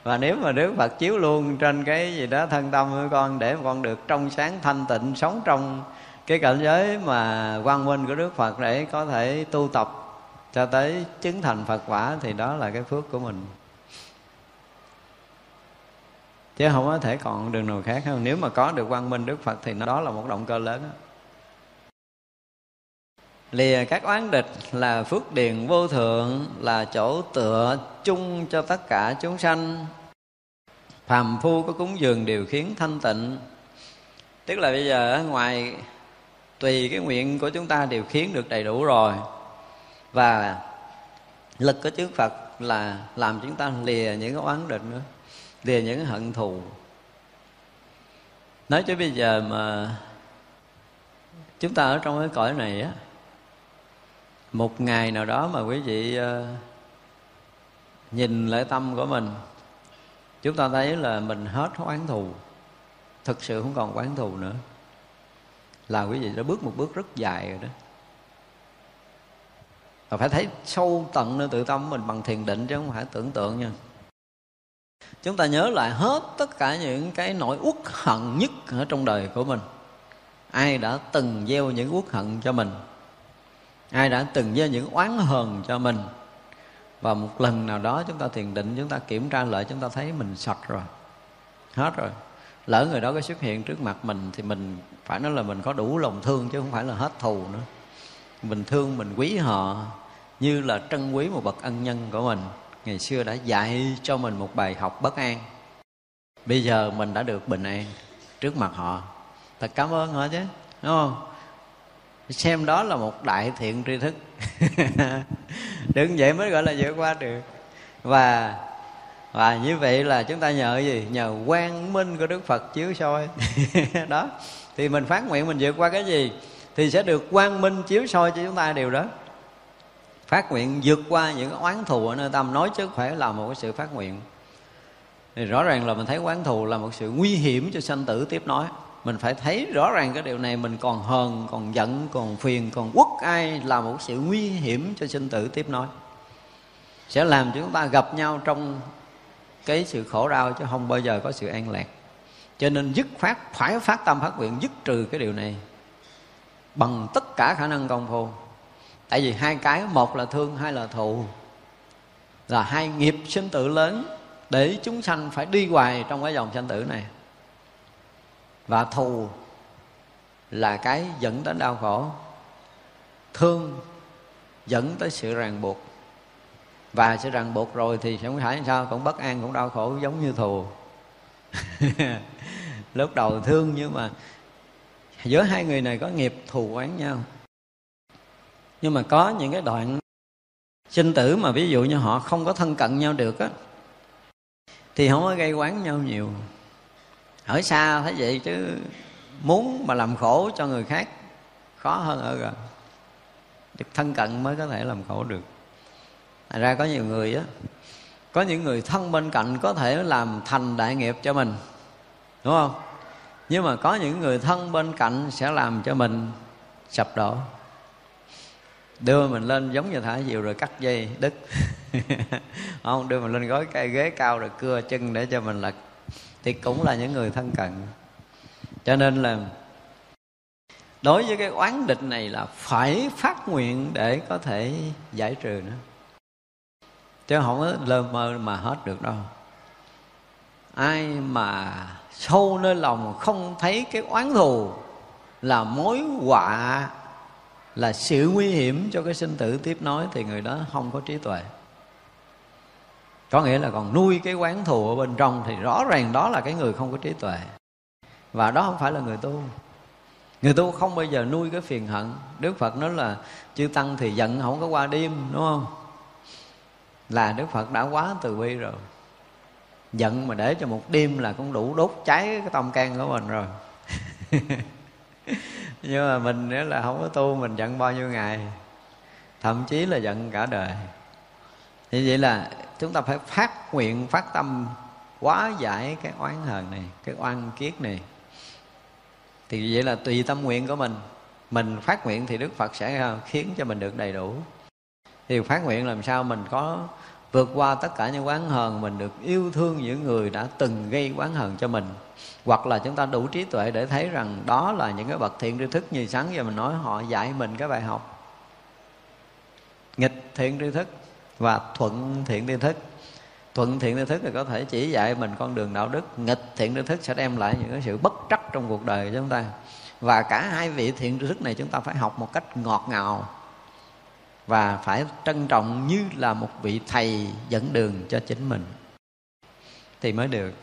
Và nếu mà Đức Phật chiếu luôn trên cái gì đó thân tâm của con, để con được trong sáng thanh tịnh sống trong cái cảnh giới mà quang minh của Đức Phật để có thể tu tập cho tới chứng thành Phật quả, thì đó là cái phước của mình chứ không có thể còn đường nào khác hơn. Nếu mà có được quang minh Đức Phật thì nó đó là một động cơ lớn đó lìa các oán địch là phước điền vô thượng, là chỗ tựa chung cho tất cả chúng sanh. Phàm phu có cúng dường đều khiến thanh tịnh. Tức là bây giờ ngoài tùy cái nguyện của chúng ta đều khiến được đầy đủ rồi. Và lực của chư Phật là làm chúng ta lìa những cái oán địch nữa lìa những cái hận thù. Nói cho bây giờ mà chúng ta ở trong cái cõi này á, một ngày nào đó mà quý vị ờ, nhìn lại tâm của mình, chúng ta thấy là mình hết oán thù. Thực sự không còn oán thù nữa. Là quý vị đã bước một bước rất dài rồi đó. Và phải thấy sâu tận nơi tự tâm mình bằng thiền định chứ không phải tưởng tượng nha chúng ta nhớ lại hết tất cả những cái nỗi uất hận nhất ở trong đời của mình. Ai đã từng gieo những uất hận cho mình? Ai đã từng gieo những oán hờn cho mình? Và một lần nào đó chúng ta thiền định, chúng ta kiểm tra lại, chúng ta thấy mình sạch rồi. Hết rồi. Lỡ người đó có xuất hiện trước mặt mình thì mình phải nói là mình có đủ lòng thương chứ không phải là hết thù nữa. Mình thương, mình quý họ như là trân quý một bậc ân nhân của mình ngày xưa đã dạy cho mình một bài học bất an. Bây giờ mình đã được bình an trước mặt họ. Thật cảm ơn họ chứ, đúng không? Xem đó là một đại thiện tri thức. [LAUGHS] Đừng vậy mới gọi là vượt qua được. Và và như vậy là chúng ta nhờ gì? Nhờ quang minh của đức phật chiếu soi. [LAUGHS] Đó. Thì mình phát nguyện mình vượt qua cái gì thì sẽ được quang minh chiếu soi cho chúng ta điều đó phát nguyện vượt qua những oán thù ở nơi tâm. Nói chứ phải là một cái sự phát nguyện. Thì rõ ràng là mình thấy oán thù là một sự nguy hiểm cho sanh tử. Tiếp nói, mình phải thấy rõ ràng cái điều này. Mình còn hờn, còn giận, còn phiền, còn quất ai là một sự nguy hiểm cho sinh tử. Tiếp nói, sẽ làm chúng ta gặp nhau trong cái sự khổ đau chứ không bao giờ có sự an lạc. Cho nên dứt phát phải phát tâm phát nguyện, dứt trừ cái điều này bằng tất cả khả năng công phu tại vì hai cái, một là thương, hai là thù. Là hai nghiệp sinh tử lớn để chúng sanh phải đi hoài trong cái dòng sanh tử này. Và thù là cái dẫn đến đau khổ. Thương dẫn tới sự ràng buộc. Và sự ràng buộc rồi thì sẽ không phải sao, cũng bất an, cũng đau khổ, giống như thù. [LAUGHS] Lúc đầu thương nhưng mà giữa hai người này có nghiệp, thù oán nhau nhưng mà có những cái đoạn sinh tử mà ví dụ như họ không có thân cận nhau được á, thì không có gây quán nhau nhiều. Ở xa thấy vậy chứ muốn mà làm khổ cho người khác, khó hơn ở gần. Được thân cận mới có thể làm khổ được. Thành ra có nhiều người á, có những người thân bên cạnh có thể làm thành đại nghiệp cho mình, đúng không? Nhưng mà có những người thân bên cạnh sẽ làm cho mình sập đổ đưa mình lên giống như thả diều rồi cắt dây đứt. [LAUGHS] Không đưa mình lên gói cây ghế cao rồi cưa chân để cho mình lật thì cũng là những người thân cận. Cho nên là đối với cái oán địch này là phải phát nguyện để có thể giải trừ nó. Chứ không có lơ mơ mà hết được đâu. Ai mà sâu nơi lòng không thấy cái oán thù là mối họa là sự nguy hiểm cho cái sinh tử tiếp nối thì người đó không có trí tuệ. Có nghĩa là còn nuôi cái quán thù ở bên trong thì rõ ràng đó là cái người không có trí tuệ. Và đó không phải là người tu. Người tu không bao giờ nuôi cái phiền hận. Đức phật nói là chư tăng thì giận, không có qua đêm, đúng không? Là đức phật đã quá từ bi rồi. Giận mà để cho một đêm là cũng đủ đốt cháy cái tâm can của mình rồi. [LAUGHS] nhưng mà mình nếu là không có tu, mình giận bao nhiêu ngày? Thậm chí là giận cả đời. Thì vậy là chúng ta phải phát nguyện, phát tâm quá giải cái oán hờn này, cái oan kiết này. Thì vậy là tùy tâm nguyện của mình. Mình phát nguyện thì đức phật sẽ à, khiến cho mình được đầy đủ. Thì phát nguyện làm sao mình có vượt qua tất cả những quán hờn, mình được yêu thương những người đã từng gây quán hờn cho mình. Hoặc là chúng ta đủ trí tuệ để thấy rằng đó là những cái bậc thiện tri thức như sáng giờ mình nói, họ dạy mình cái bài học. Nghịch thiện tri thức và thuận thiện tri thức. Thuận thiện tri thức thì có thể chỉ dạy mình con đường đạo đức. Nghịch thiện tri thức sẽ đem lại những cái sự bất trắc trong cuộc đời của chúng ta. Và cả hai vị thiện tri thức này chúng ta phải học một cách ngọt ngào và phải trân trọng như là một vị thầy dẫn đường cho chính mình. Thì mới được.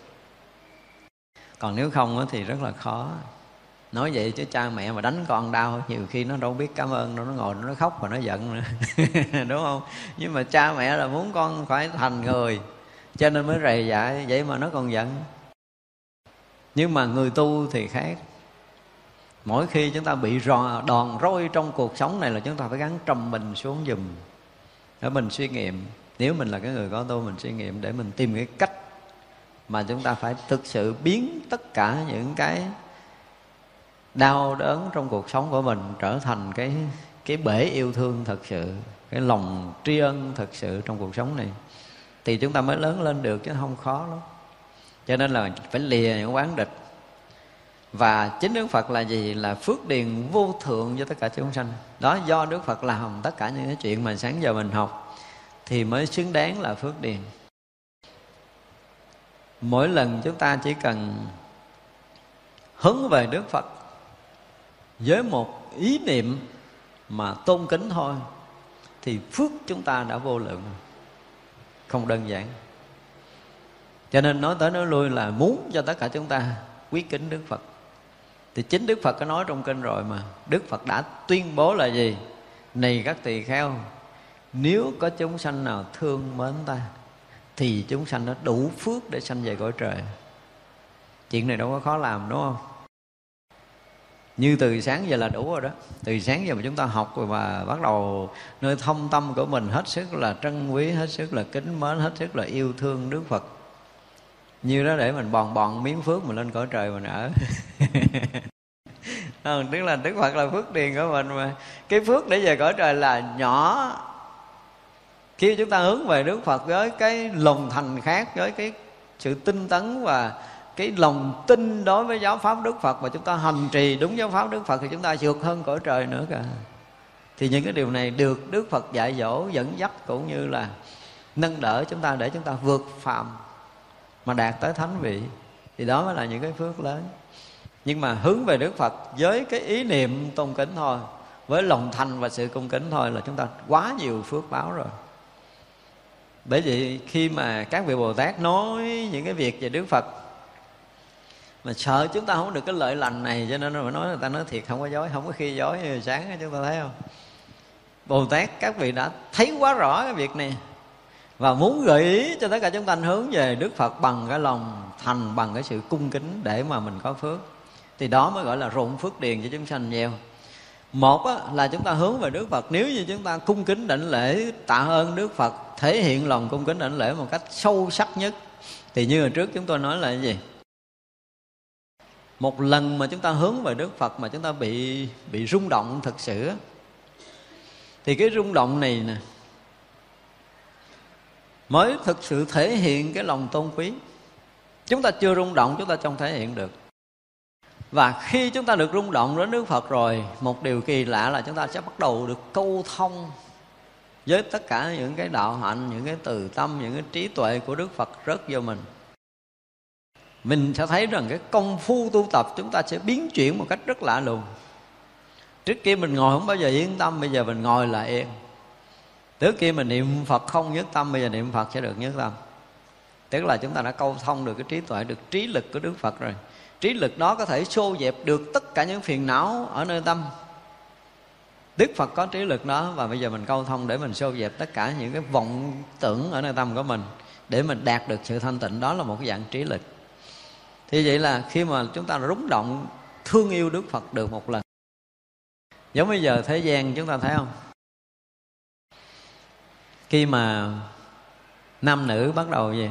Còn nếu không thì rất là khó. Nói vậy chứ cha mẹ mà đánh con đau, nhiều khi nó đâu biết cảm ơn, đâu nó ngồi, nó khóc và nó giận nữa. [LAUGHS] Đúng không? Nhưng mà cha mẹ là muốn con phải thành người, cho nên mới rầy dạy, vậy mà nó còn giận. Nhưng mà người tu thì khác mỗi khi chúng ta bị rò, đòn roi trong cuộc sống này là chúng ta phải gắn trầm mình xuống dùm để mình suy nghiệm. Nếu mình là cái người có tu mình suy nghiệm để mình tìm cái cách mà chúng ta phải thực sự biến tất cả những cái đau đớn trong cuộc sống của mình trở thành cái cái bể yêu thương thật sự cái lòng tri ân thật sự trong cuộc sống này. Thì chúng ta mới lớn lên được chứ không khó lắm. Cho nên là phải lìa những quán địch và chính Đức Phật là gì? Là phước điền vô thượng cho tất cả chúng sanh. Đó, do Đức Phật làm tất cả những cái chuyện mà sáng giờ mình học, thì mới xứng đáng là phước điền. Mỗi lần chúng ta chỉ cần hướng về Đức Phật với một ý niệm mà tôn kính thôi, thì phước chúng ta đã vô lượng. Không đơn giản. Cho nên nói tới nói lui là muốn cho tất cả chúng ta quý kính Đức Phật thì chính Đức Phật có nói trong kinh rồi mà. Đức Phật đã tuyên bố là gì? Này các tỳ kheo, nếu có chúng sanh nào thương mến ta, thì chúng sanh nó đủ phước để sanh về cõi trời. Chuyện này đâu có khó làm, đúng không? Như từ sáng giờ là đủ rồi đó. Từ sáng giờ mà chúng ta học rồi mà bắt đầu nơi thông tâm của mình hết sức là trân quý, hết sức là kính mến, hết sức là yêu thương đức phật như đó để mình bòn bòn miếng phước mình lên cõi trời mình ở. [LAUGHS] Ừ, tức là đức phật là phước điền của mình mà. Cái phước để về cõi trời là nhỏ. Khi chúng ta hướng về đức phật với cái lòng thành khác với cái sự tinh tấn và cái lòng tin đối với giáo pháp đức phật và chúng ta hành trì đúng giáo pháp đức phật thì chúng ta vượt hơn cõi trời nữa cả. Thì những cái điều này được đức phật dạy dỗ dẫn dắt cũng như là nâng đỡ chúng ta để chúng ta vượt phạm mà đạt tới thánh vị, thì đó mới là những cái phước lớn. Nhưng mà hướng về đức phật với cái ý niệm tôn kính thôi, với lòng thành và sự cung kính thôi là chúng ta quá nhiều phước báo rồi. Bởi vì khi mà các vị bồ tát nói những cái việc về đức phật, mà sợ chúng ta không được cái lợi lành này, cho nên phải nói người ta nói thiệt không có dối, không có khi dối như sáng chúng ta thấy không? Bồ tát, các vị đã thấy quá rõ cái việc này và muốn gợi ý cho tất cả chúng ta hướng về đức phật bằng cái lòng thành bằng cái sự cung kính để mà mình có phước. Thì đó mới gọi là rụng phước điền cho chúng sanh nhiều một á, là chúng ta hướng về đức phật. Nếu như chúng ta cung kính đảnh lễ tạ ơn đức phật thể hiện lòng cung kính đảnh lễ một cách sâu sắc nhất thì như hồi trước chúng tôi nói là cái gì? Một lần mà chúng ta hướng về đức phật mà chúng ta bị bị rung động thật sự thì cái rung động này nè mới thực sự thể hiện cái lòng tôn quý. Chúng ta chưa rung động chúng ta không thể hiện được. Và khi chúng ta được rung động đến Đức Phật rồi Một điều kỳ lạ là chúng ta sẽ bắt đầu được câu thông Với tất cả những cái đạo hạnh, những cái từ tâm, những cái trí tuệ của Đức Phật rớt vô mình. Mình sẽ thấy rằng cái công phu tu tập chúng ta sẽ biến chuyển một cách rất lạ lùng. Trước kia mình ngồi không bao giờ yên tâm, bây giờ mình ngồi là yên. Trước kia mình niệm Phật không nhất tâm, bây giờ niệm Phật sẽ được nhất tâm. Tức là chúng ta đã câu thông được cái trí tuệ, được trí lực của Đức Phật rồi. Trí lực đó có thể xô dẹp được tất cả những phiền não ở nơi tâm. Đức Phật có trí lực đó và bây giờ mình câu thông để mình xô dẹp tất cả những cái vọng tưởng ở nơi tâm của mình để mình đạt được sự thanh tịnh. Đó là một cái dạng trí lực. Thì vậy là khi mà chúng ta rúng động thương yêu Đức Phật được một lần. Giống bây giờ thế gian chúng ta thấy không? Khi mà nam nữ bắt đầu gì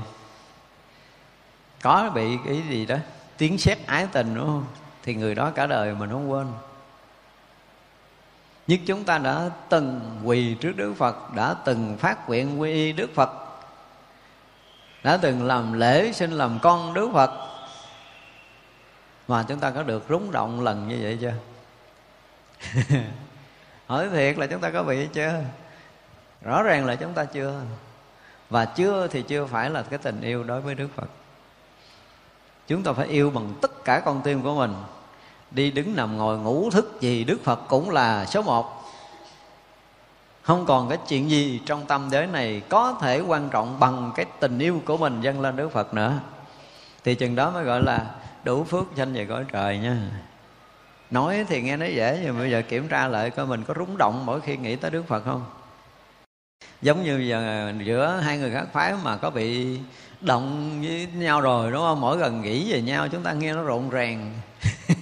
có bị cái gì đó, tiếng xét ái tình, đúng không? Thì người đó cả đời mình không quên. Nhất chúng ta đã từng quỳ trước Đức Phật, Đã từng phát nguyện quy y Đức Phật, Đã từng làm lễ xin làm con Đức Phật, Mà chúng ta có được rúng động lần như vậy chưa? [LAUGHS] Hỏi thiệt là chúng ta có bị chưa? Rõ ràng là chúng ta chưa. Và chưa thì chưa phải là cái tình yêu đối với Đức Phật. Chúng ta phải yêu bằng tất cả con tim của mình. Đi đứng nằm ngồi ngủ thức gì đức phật cũng là số một. Không còn cái chuyện gì trong tâm giới này có thể quan trọng bằng cái tình yêu của mình dâng lên đức phật nữa. Thì chừng đó mới gọi là đủ phước sanh về cõi trời nha. Nói thì nghe nói dễ, nhưng bây giờ kiểm tra lại coi mình có rúng động mỗi khi nghĩ tới đức phật không? Giống như giờ giữa hai người khác phái mà có bị động với nhau rồi, đúng không? Mỗi lần nghĩ về nhau chúng ta nghe nó rộn ràng.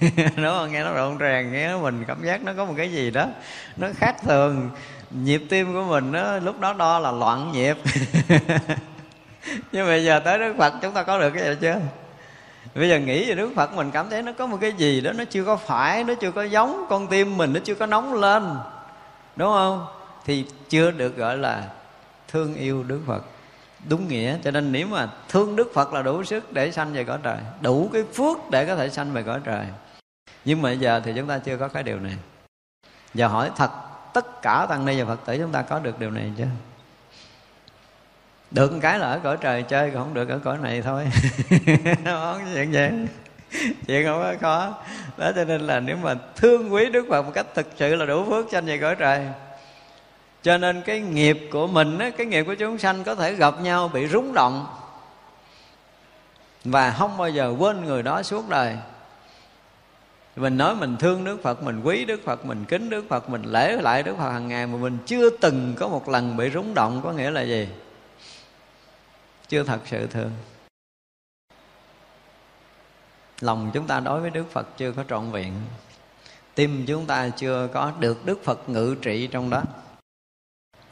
[LAUGHS] Đúng không? Nghe nó rộn ràng, nghe mình cảm giác nó có một cái gì đó, nó khác thường. Nhịp tim của mình nó lúc đó đo là loạn nhịp. [LAUGHS] Nhưng bây giờ tới đức phật chúng ta có được cái gì chưa? Bây giờ nghĩ về đức phật mình cảm thấy nó có một cái gì đó nó chưa có phải, nó chưa có giống con tim mình, nó chưa có nóng lên. Đúng không? Thì chưa được gọi là thương yêu đức phật. Đúng nghĩa, cho nên nếu mà thương đức phật là đủ sức để sanh về cõi trời, đủ cái phước để có thể sanh về cõi trời. Nhưng mà giờ thì chúng ta chưa có cái điều này. Giờ hỏi thật, tất cả tăng ni và phật tử chúng ta có được điều này chưa? Được một cái là ở cõi trời chơi, còn không được ở cõi này thôi. [LAUGHS] Không chuyện vậy chuyện không có khó. Đó cho nên là nếu mà thương quý đức phật một cách thực sự là đủ phước sanh về cõi trời cho nên cái nghiệp của mình á, cái nghiệp của chúng sanh có thể gặp nhau bị rúng động. Và không bao giờ quên người đó suốt đời. Mình nói mình thương Đức Phật mình quý Đức Phật mình kính Đức Phật mình lễ lại Đức Phật hàng ngày mà mình chưa từng có một lần bị rúng động có nghĩa là gì? Chưa thật sự thương. Lòng chúng ta đối với Đức Phật chưa có trọn vẹn. Tim chúng ta chưa có được Đức Phật ngự trị trong đó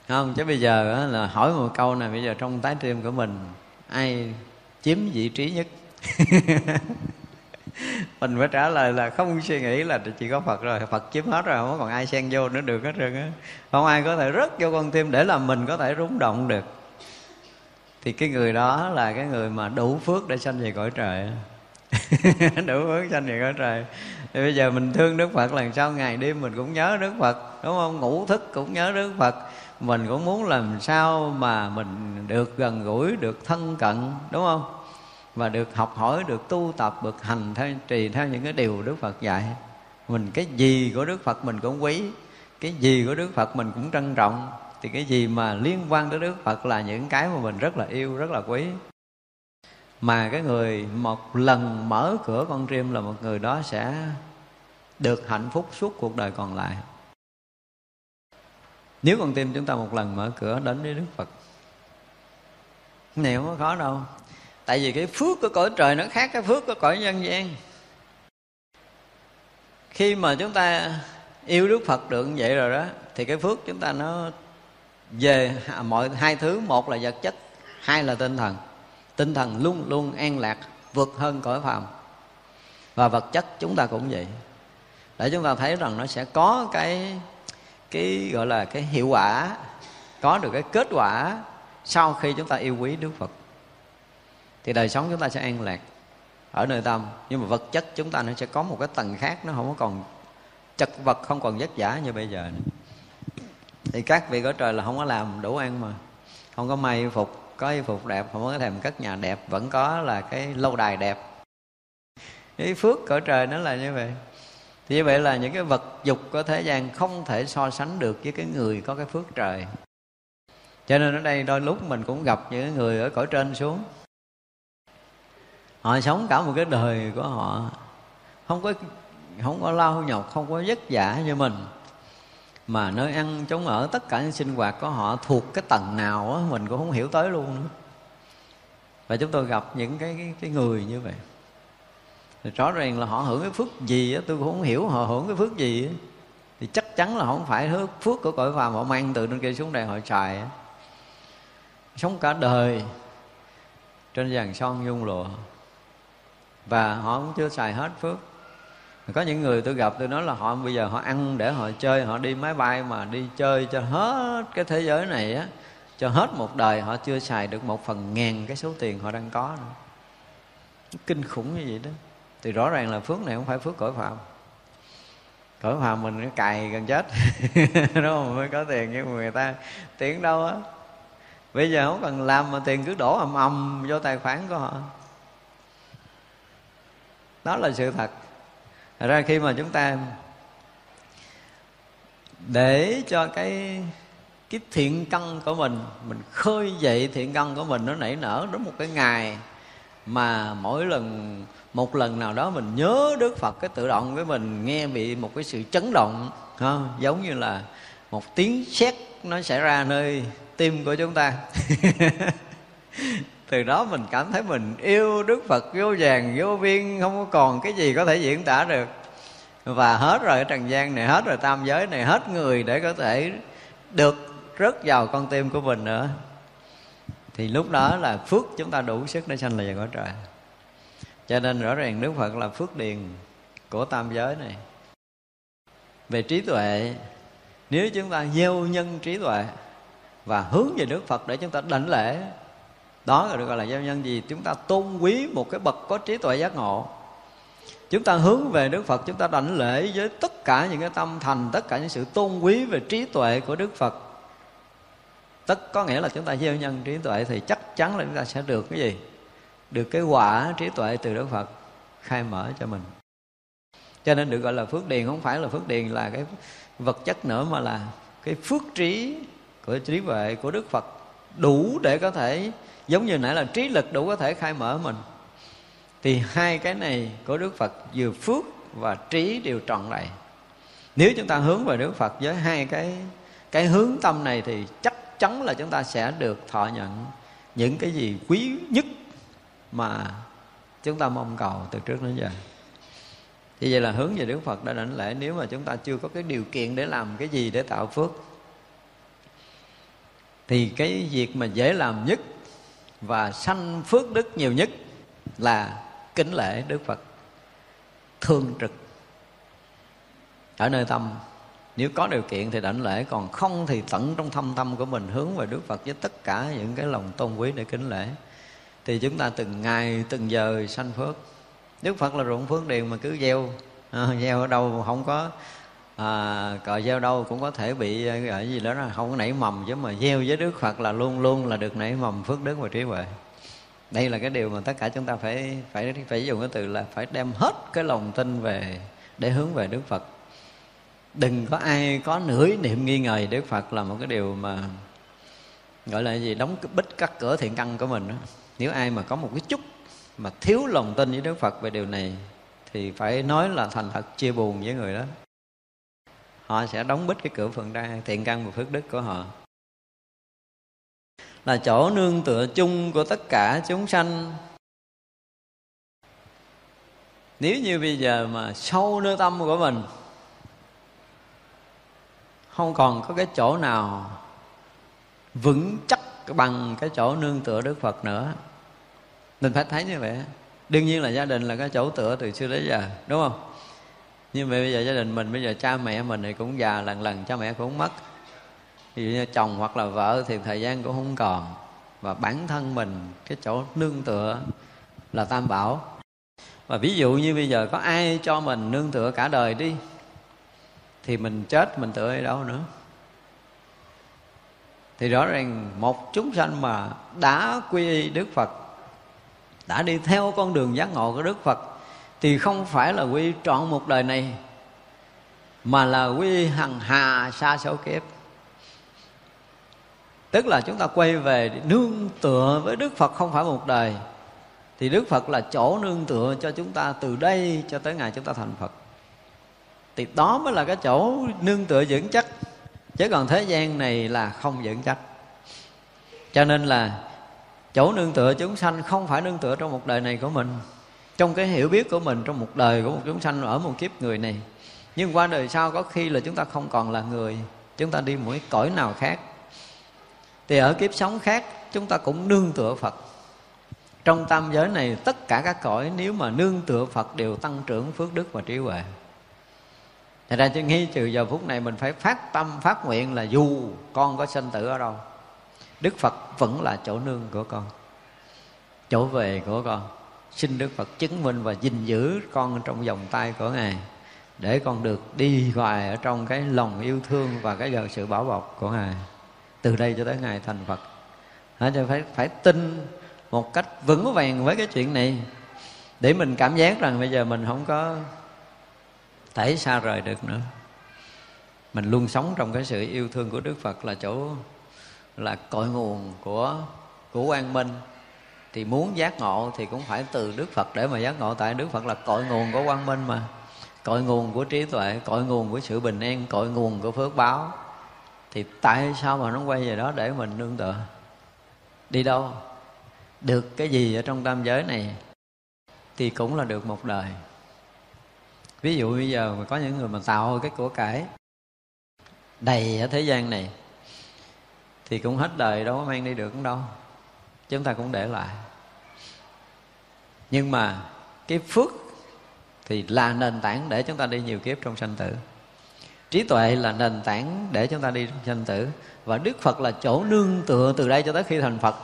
không, chứ bây giờ là hỏi một câu này bây giờ trong tái tim của mình, ai chiếm vị trí nhất? [LAUGHS] Mình phải trả lời là không suy nghĩ là chỉ có phật rồi, phật chiếm hết rồi, không còn ai xen vô nữa được hết trơn á. Không ai có thể rớt vô con tim để làm mình có thể rung động được. Thì cái người đó là cái người mà đủ phước để sanh về cõi trời [LAUGHS] đủ phước sanh về cõi trời. Thì bây giờ mình thương đức phật, lần sau ngày đêm mình cũng nhớ đức phật, đúng không? Ngủ thức cũng nhớ đức phật mình cũng muốn làm sao mà mình được gần gũi, được thân cận, đúng không? Và được học hỏi, được tu tập, được hành theo, trì theo những cái điều đức phật dạy. Mình cái gì của đức phật mình cũng quý, cái gì của đức phật mình cũng trân trọng. Thì cái gì mà liên quan tới đức phật là những cái mà mình rất là yêu, rất là quý. Mà cái người một lần mở cửa con riêng là một người đó sẽ được hạnh phúc suốt cuộc đời còn lại nếu con tim chúng ta một lần mở cửa đến với đức phật, cái này không có khó đâu. Tại vì cái phước của cõi trời nó khác cái phước của cõi nhân gian. Khi mà chúng ta yêu đức phật được như vậy rồi đó, thì cái phước chúng ta nó về à, mọi hai thứ, một là vật chất, hai là tinh thần. Tinh thần luôn luôn an lạc, vượt hơn cõi phàm. Và vật chất chúng ta cũng vậy. Để chúng ta thấy rằng nó sẽ có cái cái, gọi là cái hiệu quả, có được cái kết quả sau khi chúng ta yêu quý đức phật. Thì đời sống chúng ta sẽ an lạc, ở nơi tâm. Nhưng mà vật chất chúng ta nó sẽ có một cái tầng khác, nó không có còn chật vật, không còn vất vả như bây giờ nữa. thì các vị cõi trời là không có làm đủ ăn mà, không có may phục, có y phục đẹp, không có thèm cất nhà đẹp, vẫn có là cái lâu đài đẹp. Cái phước cõi trời nó là như vậy thì như vậy là những cái vật dục của thế gian không thể so sánh được với cái người có cái phước trời. Cho nên ở đây đôi lúc mình cũng gặp những người ở cõi trên xuống. Họ sống cả một cái đời của họ không có không có lao nhọc không có vất vả như mình. Mà nơi ăn chống ở tất cả những sinh hoạt của họ thuộc cái tầng nào á mình cũng không hiểu tới luôn nữa. Và chúng tôi gặp những cái cái, cái người như vậy thì rõ ràng là họ hưởng cái phước gì á, tôi cũng không hiểu họ hưởng cái phước gì á. Thì chắc chắn là không phải phước của cõi phàm họ mang từ trên kia xuống đây họ xài sống cả đời trên vàng son nhung lụa. Và họ cũng chưa xài hết phước. Có những người tôi gặp tôi nói là họ bây giờ họ ăn để họ chơi, họ đi máy bay mà đi chơi cho hết cái thế giới này á, cho hết một đời họ chưa xài được một phần ngàn cái số tiền họ đang có nữa. Kinh khủng như vậy đó thì rõ ràng là phước này không phải phước cõi phạm. Cõi phạm mình nó cài gần chết. [LAUGHS] Đúng không? Mới có tiền, nhưng mà người ta tiền đâu á? Bây giờ không cần làm mà tiền cứ đổ ầm ầm vô tài khoản của họ. Đó là sự thật. Thật ra khi mà chúng ta để cho cái cái thiện căn của mình mình khơi dậy thiện căn của mình, nó nảy nở đến một cái ngày mà mỗi lần một lần nào đó mình nhớ Đức Phật cái tự động với mình, nghe bị một cái sự chấn động không? giống như là một tiếng sét nó xảy ra nơi tim của chúng ta. [LAUGHS] Từ đó mình cảm thấy mình yêu Đức Phật, vô vàng, vô biên, không có còn cái gì có thể diễn tả được. Và hết rồi trần gian này, hết rồi tam giới này, hết người để có thể được rớt vào con tim của mình nữa. Thì lúc đó là phước chúng ta đủ sức để sanh là vào cõi trời cho nên rõ ràng đức phật là phước điền của tam giới này. Về trí tuệ, nếu chúng ta gieo nhân trí tuệ và hướng về đức phật để chúng ta đảnh lễ, đó là được gọi là gieo nhân gì? Chúng ta tôn quý một cái bậc có trí tuệ giác ngộ. Chúng ta hướng về đức phật, chúng ta đảnh lễ với tất cả những cái tâm thành, tất cả những sự tôn quý về trí tuệ của đức phật. Tất có nghĩa là chúng ta gieo nhân trí tuệ thì chắc chắn là chúng ta sẽ được cái gì? Được cái quả trí tuệ từ đức phật khai mở cho mình. Cho nên được gọi là phước điền, không phải là phước điền là cái vật chất nữa, mà là cái phước trí của trí tuệ của đức phật đủ để có thể, giống như nãy là trí lực đủ có thể khai mở mình. Thì hai cái này của đức phật vừa phước và trí đều trọn đầy nếu chúng ta hướng về đức phật với hai cái cái hướng tâm này thì chắc chắn là chúng ta sẽ được thọ nhận những cái gì quý nhất mà chúng ta mong cầu từ trước đến giờ. Thì vậy là hướng về Đức Phật đã đảnh lễ Nếu mà chúng ta chưa có cái điều kiện để làm cái gì để tạo phước. Thì cái việc mà dễ làm nhất Và sanh phước đức nhiều nhất Là kính lễ Đức Phật. Thương trực. Ở nơi tâm, Nếu có điều kiện thì đảnh lễ, Còn không thì tận trong thâm tâm của mình Hướng về Đức Phật với tất cả những cái lòng tôn quý để kính lễ. Thì chúng ta từng ngày từng giờ sanh phước. Đức Phật là ruộng phước điền mà cứ gieo. À, Gieo ở đâu không có à, cờ gieo đâu cũng có thể bị à, ở gì đó là không có nảy mầm. Chứ mà gieo với Đức Phật là luôn luôn là được nảy mầm phước đức và trí huệ. Đây là cái điều mà tất cả chúng ta phải phải phải dùng cái từ là phải đem hết cái lòng tin về để hướng về Đức Phật. Đừng có ai có nửa niệm nghi ngờ Đức Phật là một cái điều mà gọi là gì? Đóng cái bích cắt cửa thiện căn của mình đó nếu ai mà có một cái chút mà thiếu lòng tin với Đức Phật về điều này, thì phải nói là thành thật chia buồn với người đó. Họ sẽ đóng bít cái cửa phần đa thiện căn và phước đức của họ. Là chỗ nương tựa chung của tất cả chúng sanh. Nếu như bây giờ mà sâu nơi tâm của mình, không còn có cái chỗ nào vững chắc bằng cái chỗ nương tựa đức phật nữa mình phải thấy như vậy đương nhiên là gia đình là cái chỗ tựa từ xưa đến giờ, đúng không? Nhưng mà bây giờ gia đình mình, bây giờ cha mẹ mình thì cũng già lần lần, cha mẹ cũng mất. Ví dụ như chồng hoặc là vợ thì thời gian cũng không còn. Và bản thân mình, cái chỗ nương tựa là tam bảo. Và ví dụ như bây giờ có ai cho mình nương tựa cả đời đi, thì mình chết mình tựa ở đâu nữa? Thì rõ ràng một chúng sanh mà đã quy y đức phật đã đi theo con đường giác ngộ của đức phật, thì không phải là quy trọn một đời này, mà là quy hằng hà xa số kiếp. Tức là chúng ta quay về nương tựa với đức phật không phải một đời, thì đức phật là chỗ nương tựa cho chúng ta từ đây cho tới ngày chúng ta thành phật. Thì đó mới là cái chỗ nương tựa vững chắc, chứ còn thế gian này là không vững chắc. Cho nên là chỗ nương tựa chúng sanh không phải nương tựa trong một đời này của mình. Trong cái hiểu biết của mình, trong một đời của một chúng sanh ở một kiếp người này. Nhưng qua đời sau có khi là chúng ta không còn là người. Chúng ta đi một cái cõi nào khác. Thì ở kiếp sống khác, chúng ta cũng nương tựa phật. Trong tam giới này, tất cả các cõi nếu mà nương tựa phật đều tăng trưởng phước đức và trí huệ. Thật ra chứ ngay trừ giờ phút này mình phải phát tâm, phát nguyện là dù con có sinh tử ở đâu Đức Phật vẫn là chỗ nương của con. Chỗ về của con. Xin Đức Phật chứng minh và gìn giữ con trong vòng tay của Ngài Để con được đi hoài ở trong cái lòng yêu thương và cái giờ sự bảo bọc của Ngài. Từ đây cho tới Ngài thành Phật. Cho phải, phải tin một cách vững vàng với cái chuyện này Để mình cảm giác rằng bây giờ mình không có thể xa rời được nữa. Mình luôn sống trong cái sự yêu thương của đức phật là chỗ là cội nguồn của của quang minh. Thì muốn giác ngộ thì cũng phải từ đức phật để mà giác ngộ. Tại đức phật là cội nguồn của quang minh mà. Cội nguồn của trí tuệ, cội nguồn của sự bình an, cội nguồn của phước báo. Thì tại sao mà nó quay về đó để mình nương tựa? Đi đâu? Được cái gì ở trong tam giới này thì cũng là được một đời. Ví dụ bây giờ mà có những người mà tạo cái của cải đầy ở thế gian này thì cũng hết đời, đâu có mang đi được cũng đâu. Chúng ta cũng để lại. Nhưng mà cái phước thì là nền tảng để chúng ta đi nhiều kiếp trong sanh tử. Trí tuệ là nền tảng để chúng ta đi trong sanh tử. Và đức phật là chỗ nương tựa từ đây cho tới khi thành phật.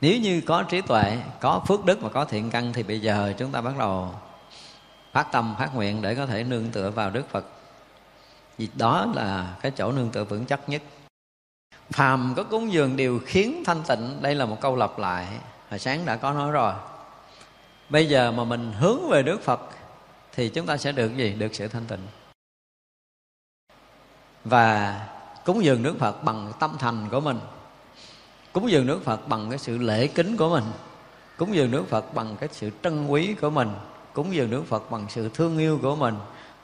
Nếu như có trí tuệ, có phước đức và có thiện căn thì bây giờ chúng ta bắt đầu phát tâm, phát nguyện để có thể nương tựa vào đức phật vì đó là cái chỗ nương tựa vững chắc nhất. Phàm có cúng dường đều khiến thanh tịnh, đây là một câu lặp lại, hồi sáng đã có nói rồi. Bây giờ mà mình hướng về đức phật, thì chúng ta sẽ được gì? Được sự thanh tịnh. Và cúng dường đức phật bằng tâm thành của mình. Cúng dường Đức phật bằng cái sự lễ kính của mình. Cúng dường Đức phật bằng cái sự trân quý của mình. Cúng dường Đức phật bằng sự thương yêu của mình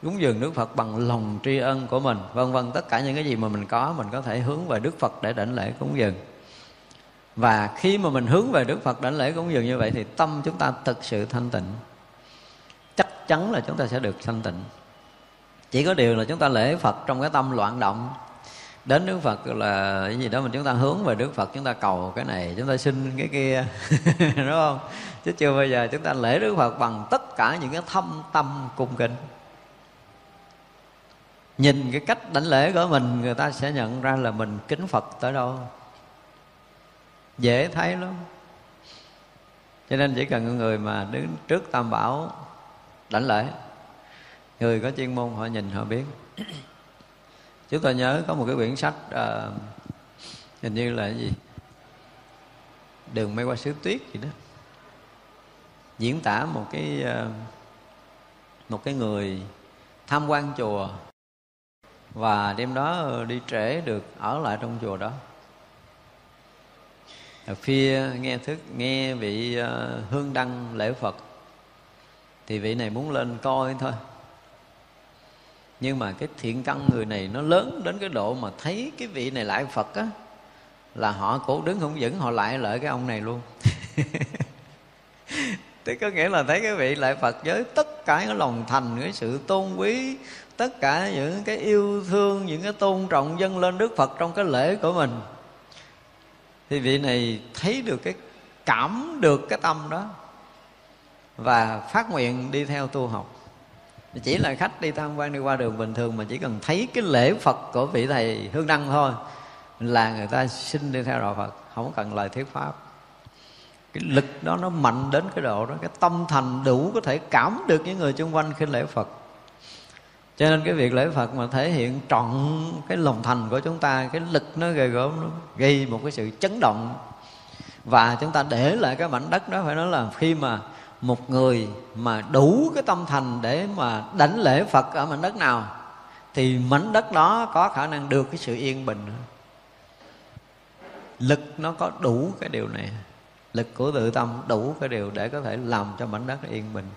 cúng dường đức phật bằng lòng tri ân của mình. Vân vân, tất cả những cái gì mà mình có mình có thể hướng về đức phật để đảnh lễ cúng dường. Và khi mà mình hướng về đức phật đảnh lễ cúng dường như vậy thì tâm chúng ta thực sự thanh tịnh. Chắc chắn là chúng ta sẽ được thanh tịnh. Chỉ có điều là chúng ta lễ phật trong cái tâm loạn động. Đến Đức Phật là cái gì đó mà chúng ta hướng về Đức Phật, chúng ta cầu cái này, chúng ta xin cái kia. [LAUGHS] Đúng không? Chứ chưa bao giờ chúng ta lễ Đức Phật bằng tất cả những cái thâm tâm cung kính nhìn cái cách đảnh lễ của mình người ta sẽ nhận ra là mình kính Phật tới đâu. Dễ thấy lắm. Cho nên chỉ cần người mà đứng trước tam bảo đảnh lễ người có chuyên môn họ nhìn họ biết. Chúng ta nhớ có một cái quyển sách uh, hình như là cái gì? Đường mây qua xứ tuyết gì đó. Diễn tả một cái uh, một cái người tham quan chùa và đêm đó đi trễ được ở lại trong chùa đó. Phía nghe thức, nghe vị ờ, hương đăng lễ phật, thì vị này muốn lên coi thôi. Nhưng mà cái thiện căn người này nó lớn đến cái độ mà thấy cái vị này lại phật á, là họ cổ đứng không vững, họ lại lợi cái ông này luôn. [LAUGHS] Thì có nghĩa là thấy cái vị lại phật với tất cả cái lòng thành, cái sự tôn quý tất cả những cái yêu thương, những cái tôn trọng dâng lên đức phật trong cái lễ của mình. Thì vị này thấy được cái, cảm được cái tâm đó và phát nguyện đi theo tu học. Chỉ là khách đi tham quan đi qua đường bình thường mà chỉ cần thấy cái lễ phật của vị thầy hương đăng thôi là người ta xin đi theo đạo phật, không cần lời thuyết pháp. Cái lực đó nó mạnh đến cái độ đó, cái tâm thành đủ có thể cảm được những người xung quanh khi lễ phật cho nên cái việc lễ phật mà thể hiện trọn cái lòng thành của chúng ta, cái lực nó ghê gớm nó gây một cái sự chấn động. Và chúng ta để lại cái mảnh đất đó, phải nói là khi mà một người mà đủ cái tâm thành để mà đánh lễ Phật ở mảnh đất nào, thì mảnh đất đó có khả năng được cái sự yên bình. Lực nó có đủ cái điều này, lực của tự tâm đủ cái điều để có thể làm cho mảnh đất yên bình.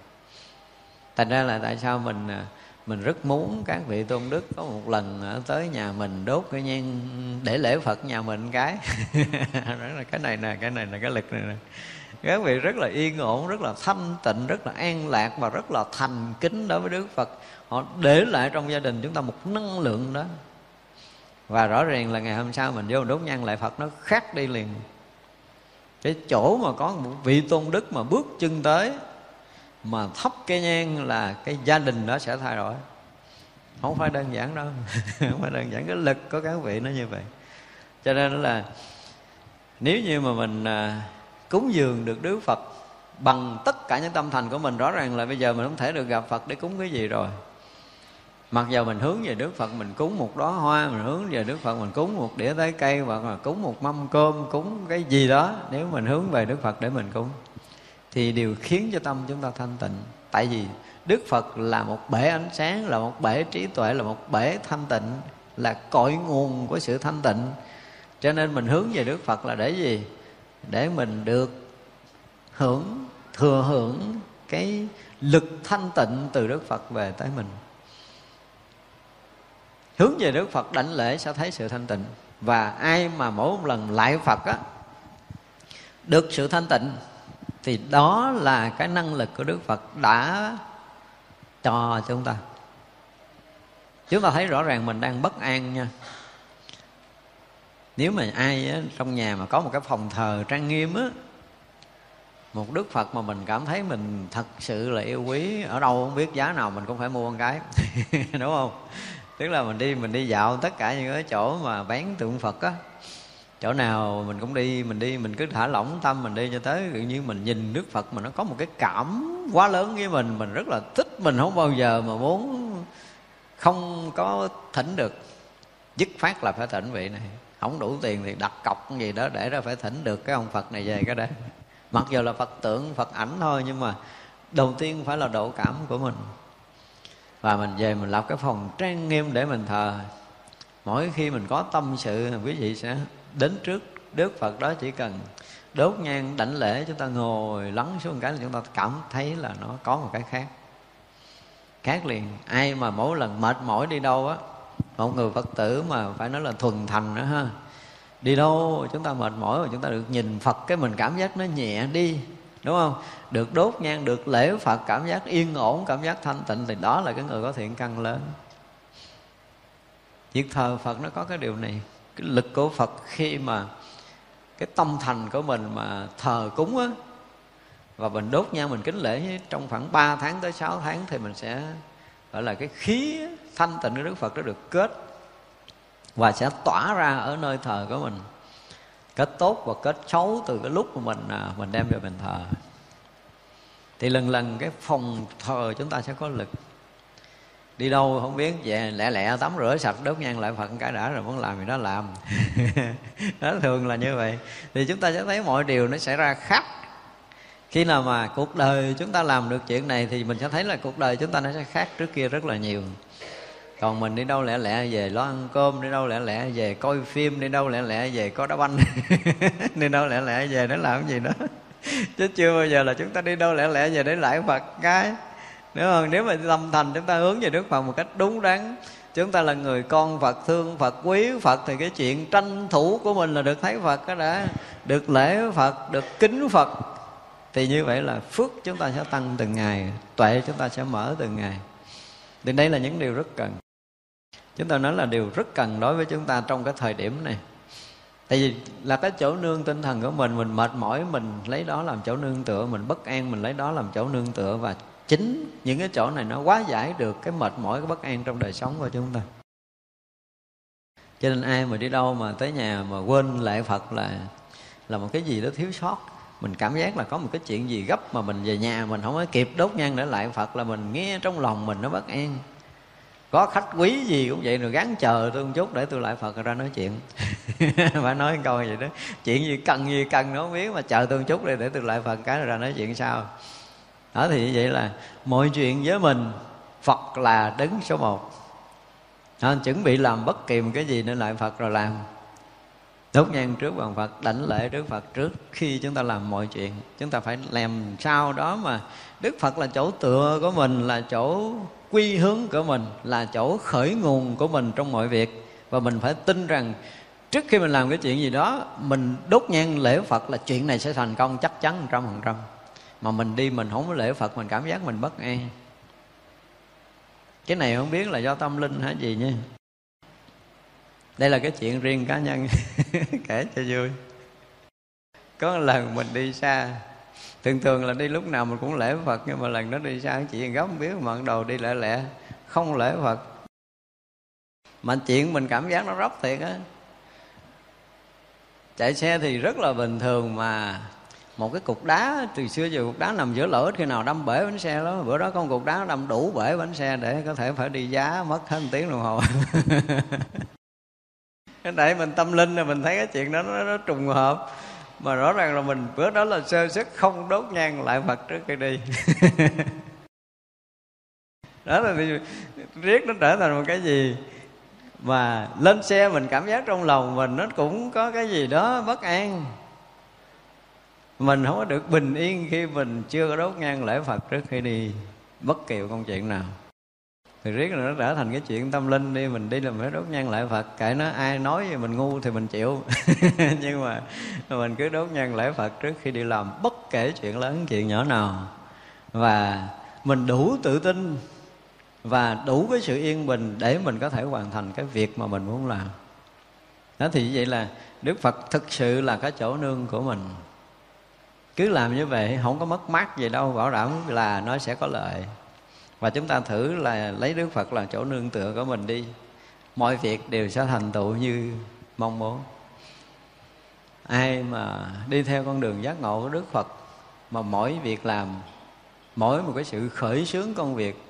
Thành ra là tại sao mình à, mình rất muốn các vị tôn đức có một lần tới nhà mình đốt cái nhang, để lễ phật nhà mình cái. [LAUGHS] Đó là cái này nè, cái này là cái lực này nè. Các vị rất là yên ổn, rất là thanh tịnh, rất là an lạc và rất là thành kính đối với đức phật. Họ để lại trong gia đình chúng ta một năng lượng đó. Và rõ ràng là ngày hôm sau mình vô đốt nhang lại phật nó khác đi liền. Cái chỗ mà có một vị tôn đức mà bước chân tới mà thắp cái nhang là cái gia đình đó sẽ thay đổi. Không phải đơn giản đâu. [LAUGHS] Không phải đơn giản. Cái lực của các vị nó như vậy. Cho nên là nếu như mà mình à, cúng dường được Đức Phật bằng tất cả những tâm thành của mình rõ ràng là bây giờ mình không thể được gặp Phật để cúng cái gì rồi. Mặc dù mình hướng về Đức Phật mình cúng một đóa hoa mình hướng về Đức Phật mình cúng một đĩa trái cây hoặc là cúng một mâm cơm cúng cái gì đó nếu mình hướng về Đức Phật để mình cúng thì điều khiến cho tâm chúng ta thanh tịnh. Tại vì Đức Phật là một bể ánh sáng, là một bể trí tuệ, là một bể thanh tịnh, là cội nguồn của sự thanh tịnh. Cho nên mình hướng về Đức Phật là để gì? Để mình được hưởng, thừa hưởng cái lực thanh tịnh từ Đức Phật về tới mình. Hướng về Đức Phật đảnh lễ sẽ thấy sự thanh tịnh. Và ai mà mỗi một lần lại Phật á, được sự thanh tịnh thì đó là cái năng lực của Đức Phật đã cho chúng ta. Chúng ta thấy rõ ràng mình đang bất an nha. Nếu mà ai á, trong nhà mà có một cái phòng thờ trang nghiêm á một đức phật mà mình cảm thấy mình thật sự là yêu quý ở đâu không biết giá nào mình cũng phải mua một cái [LAUGHS] đúng không? Tức là mình đi mình đi dạo tất cả những cái chỗ mà bán tượng phật á chỗ nào mình cũng đi, mình đi, mình cứ thả lỏng tâm mình đi cho tới tự nhiên mình nhìn đức phật mà nó có một cái cảm quá lớn với mình mình rất là thích, mình không bao giờ mà muốn không có thỉnh được. Dứt phát là phải thỉnh vị này. Không đủ tiền thì đặt cọc gì đó để ra phải thỉnh được cái ông phật này về cái đấy mặc dù là phật tượng, phật ảnh thôi, nhưng mà đầu tiên phải là độ cảm của mình. Và mình về mình lập cái phòng trang nghiêm để mình thờ. Mỗi khi mình có tâm sự, quý vị sẽ đến trước đức phật đó chỉ cần đốt nhang đảnh lễ chúng ta ngồi lắng xuống một cái là chúng ta cảm thấy là nó có một cái khác. Khác liền, ai mà mỗi lần mệt mỏi đi đâu á, một người phật tử mà phải nói là thuần thành nữa ha, đi đâu chúng ta mệt mỏi mà chúng ta được nhìn phật, cái mình cảm giác nó nhẹ đi, đúng không? Được đốt nhang, được lễ phật, cảm giác yên ổn, cảm giác thanh tịnh thì đó là cái người có thiện căn lớn. Việc thờ phật nó có cái điều này cái lực của phật khi mà cái tâm thành của mình mà thờ cúng á, và mình đốt nhang mình kính lễ, trong khoảng 3 tháng tới 6 tháng thì mình sẽ gọi là cái khí thanh tịnh của Đức Phật nó được kết và sẽ tỏa ra ở nơi thờ của mình. Kết tốt và kết xấu từ cái lúc mà mình à, mình đem về mình thờ. Thì lần lần cái phòng thờ chúng ta sẽ có lực đi đâu không biết, về lẹ lẹ tắm rửa sạch, đốt nhang lại phật cái đã rồi muốn làm gì đó làm. [LAUGHS] Đó thường là như vậy. Thì chúng ta sẽ thấy mọi điều nó xảy ra khác. Khi nào mà cuộc đời chúng ta làm được chuyện này thì mình sẽ thấy là cuộc đời chúng ta nó sẽ khác trước kia rất là nhiều. Còn mình đi đâu lẹ lẹ về lo ăn cơm, đi đâu lẹ lẹ về coi phim, đi đâu lẹ lẹ về có đá banh. [LAUGHS] Đi đâu lẹ lẹ về để làm cái gì đó. [LAUGHS] Chứ chưa bao giờ là chúng ta đi đâu lẹ lẹ về để lại phật cái nếu không nếu mà tâm thành chúng ta hướng về đức phật một cách đúng đắn, chúng ta là người con phật, thương phật, quý phật, thì cái chuyện tranh thủ của mình là được thấy phật đó đã. Được lễ phật, được kính phật, thì như vậy là phước chúng ta sẽ tăng từng ngày, tuệ chúng ta sẽ mở từng ngày. Thì đây là những điều rất cần. Chúng ta nói là điều rất cần đối với chúng ta trong cái thời điểm này. Tại vì là cái chỗ nương tinh thần của mình mình mệt mỏi, mình lấy đó làm chỗ nương tựa, mình bất an, mình lấy đó làm chỗ nương tựa và chính những cái chỗ này nó quá giải được cái mệt mỏi, cái bất an trong đời sống của chúng ta. Cho nên ai mà đi đâu mà tới nhà mà quên lệ phật là là một cái gì đó thiếu sót. Mình cảm giác là có một cái chuyện gì gấp mà mình về nhà mình không có kịp đốt nhang để lại phật là mình nghe trong lòng mình nó bất an. Có khách quý gì cũng vậy rồi gắn chờ tôi một chút để tôi lại phật ra nói chuyện. [LAUGHS] Phải nói câu vậy đó. Chuyện gì cần gì cần nó không biết mà chờ tôi một chút để để tôi lại phật cái rồi ra nói chuyện sao đó thì như vậy là mọi chuyện với mình phật là đứng số một. Đó, chuẩn bị làm bất kỳ một cái gì nên lại phật rồi làm. Đốt nhang trước bằng phật đảnh lễ trước phật trước khi chúng ta làm mọi chuyện. Chúng ta phải làm sao đó mà đức phật là chỗ tựa của mình là chỗ quy hướng của mình là chỗ khởi nguồn của mình trong mọi việc. Và mình phải tin rằng trước khi mình làm cái chuyện gì đó mình đốt nhang lễ phật là chuyện này sẽ thành công chắc chắn trăm phần trăm mà mình đi mình không có lễ phật, mình cảm giác mình bất an. Cái này không biết là do tâm linh hay gì nha. Đây là cái chuyện riêng cá nhân. [LAUGHS] Kể cho vui. Có một lần mình đi xa. Thường thường là đi lúc nào mình cũng lễ phật, nhưng mà lần đó đi xa chị gấp không biết, mà đầu đi lẹ lẹ, không lễ phật. Mà chuyện mình cảm giác nó rốc thiệt á. Chạy xe thì rất là bình thường mà một cái cục đá từ xưa giờ cục đá nằm giữa lỗ khi nào đâm bể bánh xe đó bữa đó con cục đá đâm đủ bể bánh xe để có thể phải đi giá mất hết một tiếng đồng hồ. [LAUGHS] Cái để mình tâm linh là mình thấy cái chuyện đó nó, nó trùng hợp. Mà rõ ràng là mình bữa đó là sơ sức không đốt nhang lại phật trước khi đi. [LAUGHS] Đó là riết nó trở thành một cái gì mà lên xe mình cảm giác trong lòng mình nó cũng có cái gì đó bất an mình không có được bình yên khi mình chưa có đốt nhang lễ phật trước khi đi bất kỳ công chuyện nào. Thì riết là nó trở thành cái chuyện tâm linh đi, mình đi làm phải đốt nhang lại phật. Kệ nó, ai nói gì mình ngu thì mình chịu. [LAUGHS] Nhưng mà mình cứ đốt nhang lễ phật trước khi đi làm bất kể chuyện lớn, chuyện nhỏ nào. Và mình đủ tự tin và đủ cái sự yên bình để mình có thể hoàn thành cái việc mà mình muốn làm. Đó thì như vậy là đức phật thực sự là cái chỗ nương của mình cứ làm như vậy, không có mất mát gì đâu, bảo đảm là nó sẽ có lợi. Và chúng ta thử là lấy đức phật là chỗ nương tựa của mình đi. Mọi việc đều sẽ thành tựu như mong muốn. Ai mà đi theo con đường giác ngộ của đức phật, mà mỗi việc làm, mỗi một cái sự khởi xướng công việc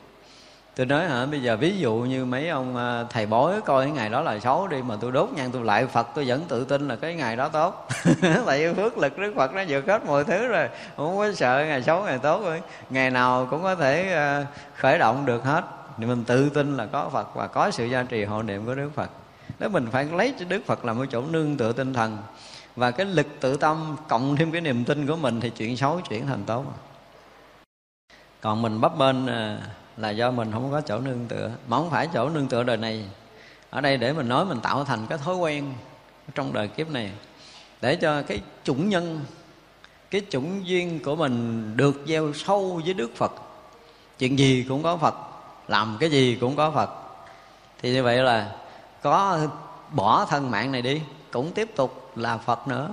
tôi nói, hả, bây giờ ví dụ như mấy ông à, thầy bói coi cái ngày đó là xấu đi, mà tôi đốt nhang tôi lại phật, tôi vẫn tự tin là cái ngày đó tốt. [LAUGHS] Tại vì phước lực đức phật nó vượt hết mọi thứ rồi, không có sợ ngày xấu, ngày tốt rồi ngày nào cũng có thể à, khởi động được hết. Thì mình tự tin là có phật và có sự gia trì hộ niệm của đức phật. Đó mình phải lấy cho đức phật làm một chỗ nương tựa tinh thần. Và cái lực tự tâm cộng thêm cái niềm tin của mình thì chuyện xấu chuyển thành tốt. Còn mình bấp bên à, là do mình không có chỗ nương tựa, mà không phải chỗ nương tựa đời này. Ở đây để mình nói mình tạo thành cái thói quen trong đời kiếp này, để cho cái chủng nhân, cái chủng duyên của mình được gieo sâu với đức phật. Chuyện gì cũng có phật, làm cái gì cũng có phật. Thì như vậy là có bỏ thân mạng này đi, cũng tiếp tục là phật nữa.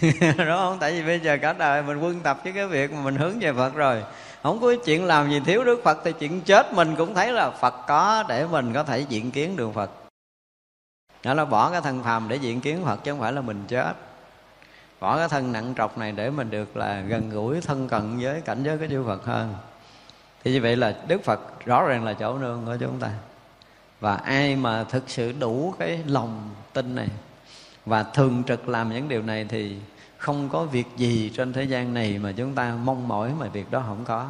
[LAUGHS] Đúng không? Tại vì bây giờ cả đời mình quân tập với cái việc mà mình hướng về phật rồi không có chuyện làm gì thiếu đức phật, thì chuyện chết mình cũng thấy là phật có để mình có thể diện kiến đường phật. Đó là bỏ cái thân phàm để diện kiến phật, chứ không phải là mình chết. Bỏ cái thân nặng trọc này để mình được là gần gũi, thân cận với cảnh giới của chư phật hơn. Thì như vậy là đức phật rõ ràng là chỗ nương của chúng ta. Và ai mà thực sự đủ cái lòng tin này và thường trực làm những điều này thì không có việc gì trên thế gian này mà chúng ta mong mỏi mà việc đó không có.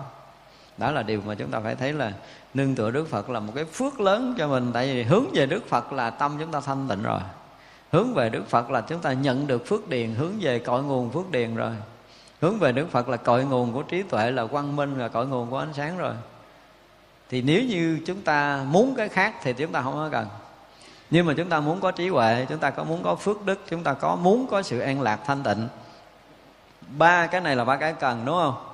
Đó là điều mà chúng ta phải thấy là nương tựa đức phật là một cái phước lớn cho mình. Tại vì hướng về đức phật là tâm chúng ta thanh tịnh rồi. Hướng về đức phật là chúng ta nhận được phước điền, hướng về cội nguồn phước điền rồi. Hướng về đức phật là cội nguồn của trí tuệ, là quang minh, là cội nguồn của ánh sáng rồi. Thì nếu như chúng ta muốn cái khác thì chúng ta không có cần. Nhưng mà chúng ta muốn có trí huệ, chúng ta có muốn có phước đức, chúng ta có muốn có sự an lạc thanh tịnh ba cái này là ba cái cần, đúng không?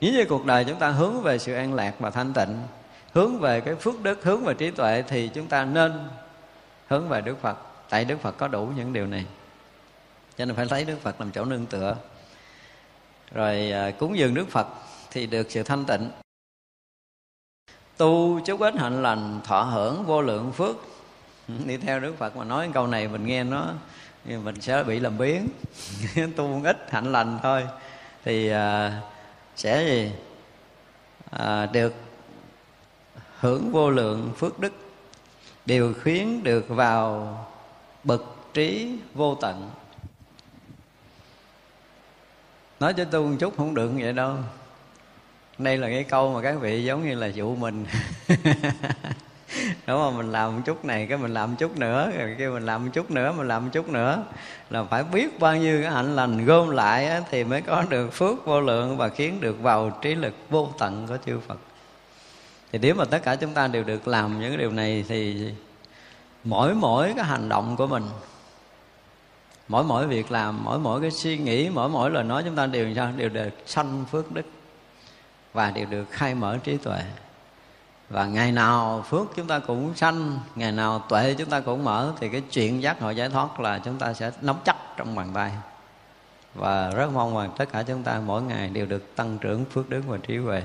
Nếu như cuộc đời chúng ta hướng về sự an lạc và thanh tịnh, hướng về cái phước đức, hướng về trí tuệ thì chúng ta nên hướng về đức phật. Tại đức phật có đủ những điều này. Cho nên phải lấy đức phật làm chỗ nương tựa. Rồi à, cúng dường đức phật thì được sự thanh tịnh. Tu chúc ít hạnh lành, thọ hưởng vô lượng phước. [LAUGHS] Đi theo đức phật mà nói câu này mình nghe nó mình sẽ bị làm biến [LAUGHS] tu ít hạnh lành thôi. Thì à, sẽ gì? À, được hưởng vô lượng phước đức điều khiến được vào bậc trí vô tận. Nói cho tu một chút không được vậy đâu. Đây là cái câu mà các vị giống như là dụ mình. [LAUGHS] đúng không? Mình làm một chút này cái mình làm một chút nữa rồi kêu mình làm một chút nữa mình làm một chút nữa. Là phải biết bao nhiêu cái hạnh lành gom lại á, thì mới có được phước vô lượng và khiến được vào trí lực vô tận của chư Phật. Thì nếu mà tất cả chúng ta đều được làm những điều này thì mỗi mỗi cái hành động của mình mỗi mỗi việc làm mỗi mỗi cái suy nghĩ mỗi mỗi lời nói chúng ta đều sao? Đều được sanh phước đức và đều được khai mở trí tuệ và ngày nào phước chúng ta cũng sanh, ngày nào tuệ chúng ta cũng mở, thì cái chuyện giác ngộ giải thoát là chúng ta sẽ nắm chắc trong bàn tay. Và rất mong rằng tất cả chúng ta mỗi ngày đều được tăng trưởng phước đức và trí huệ.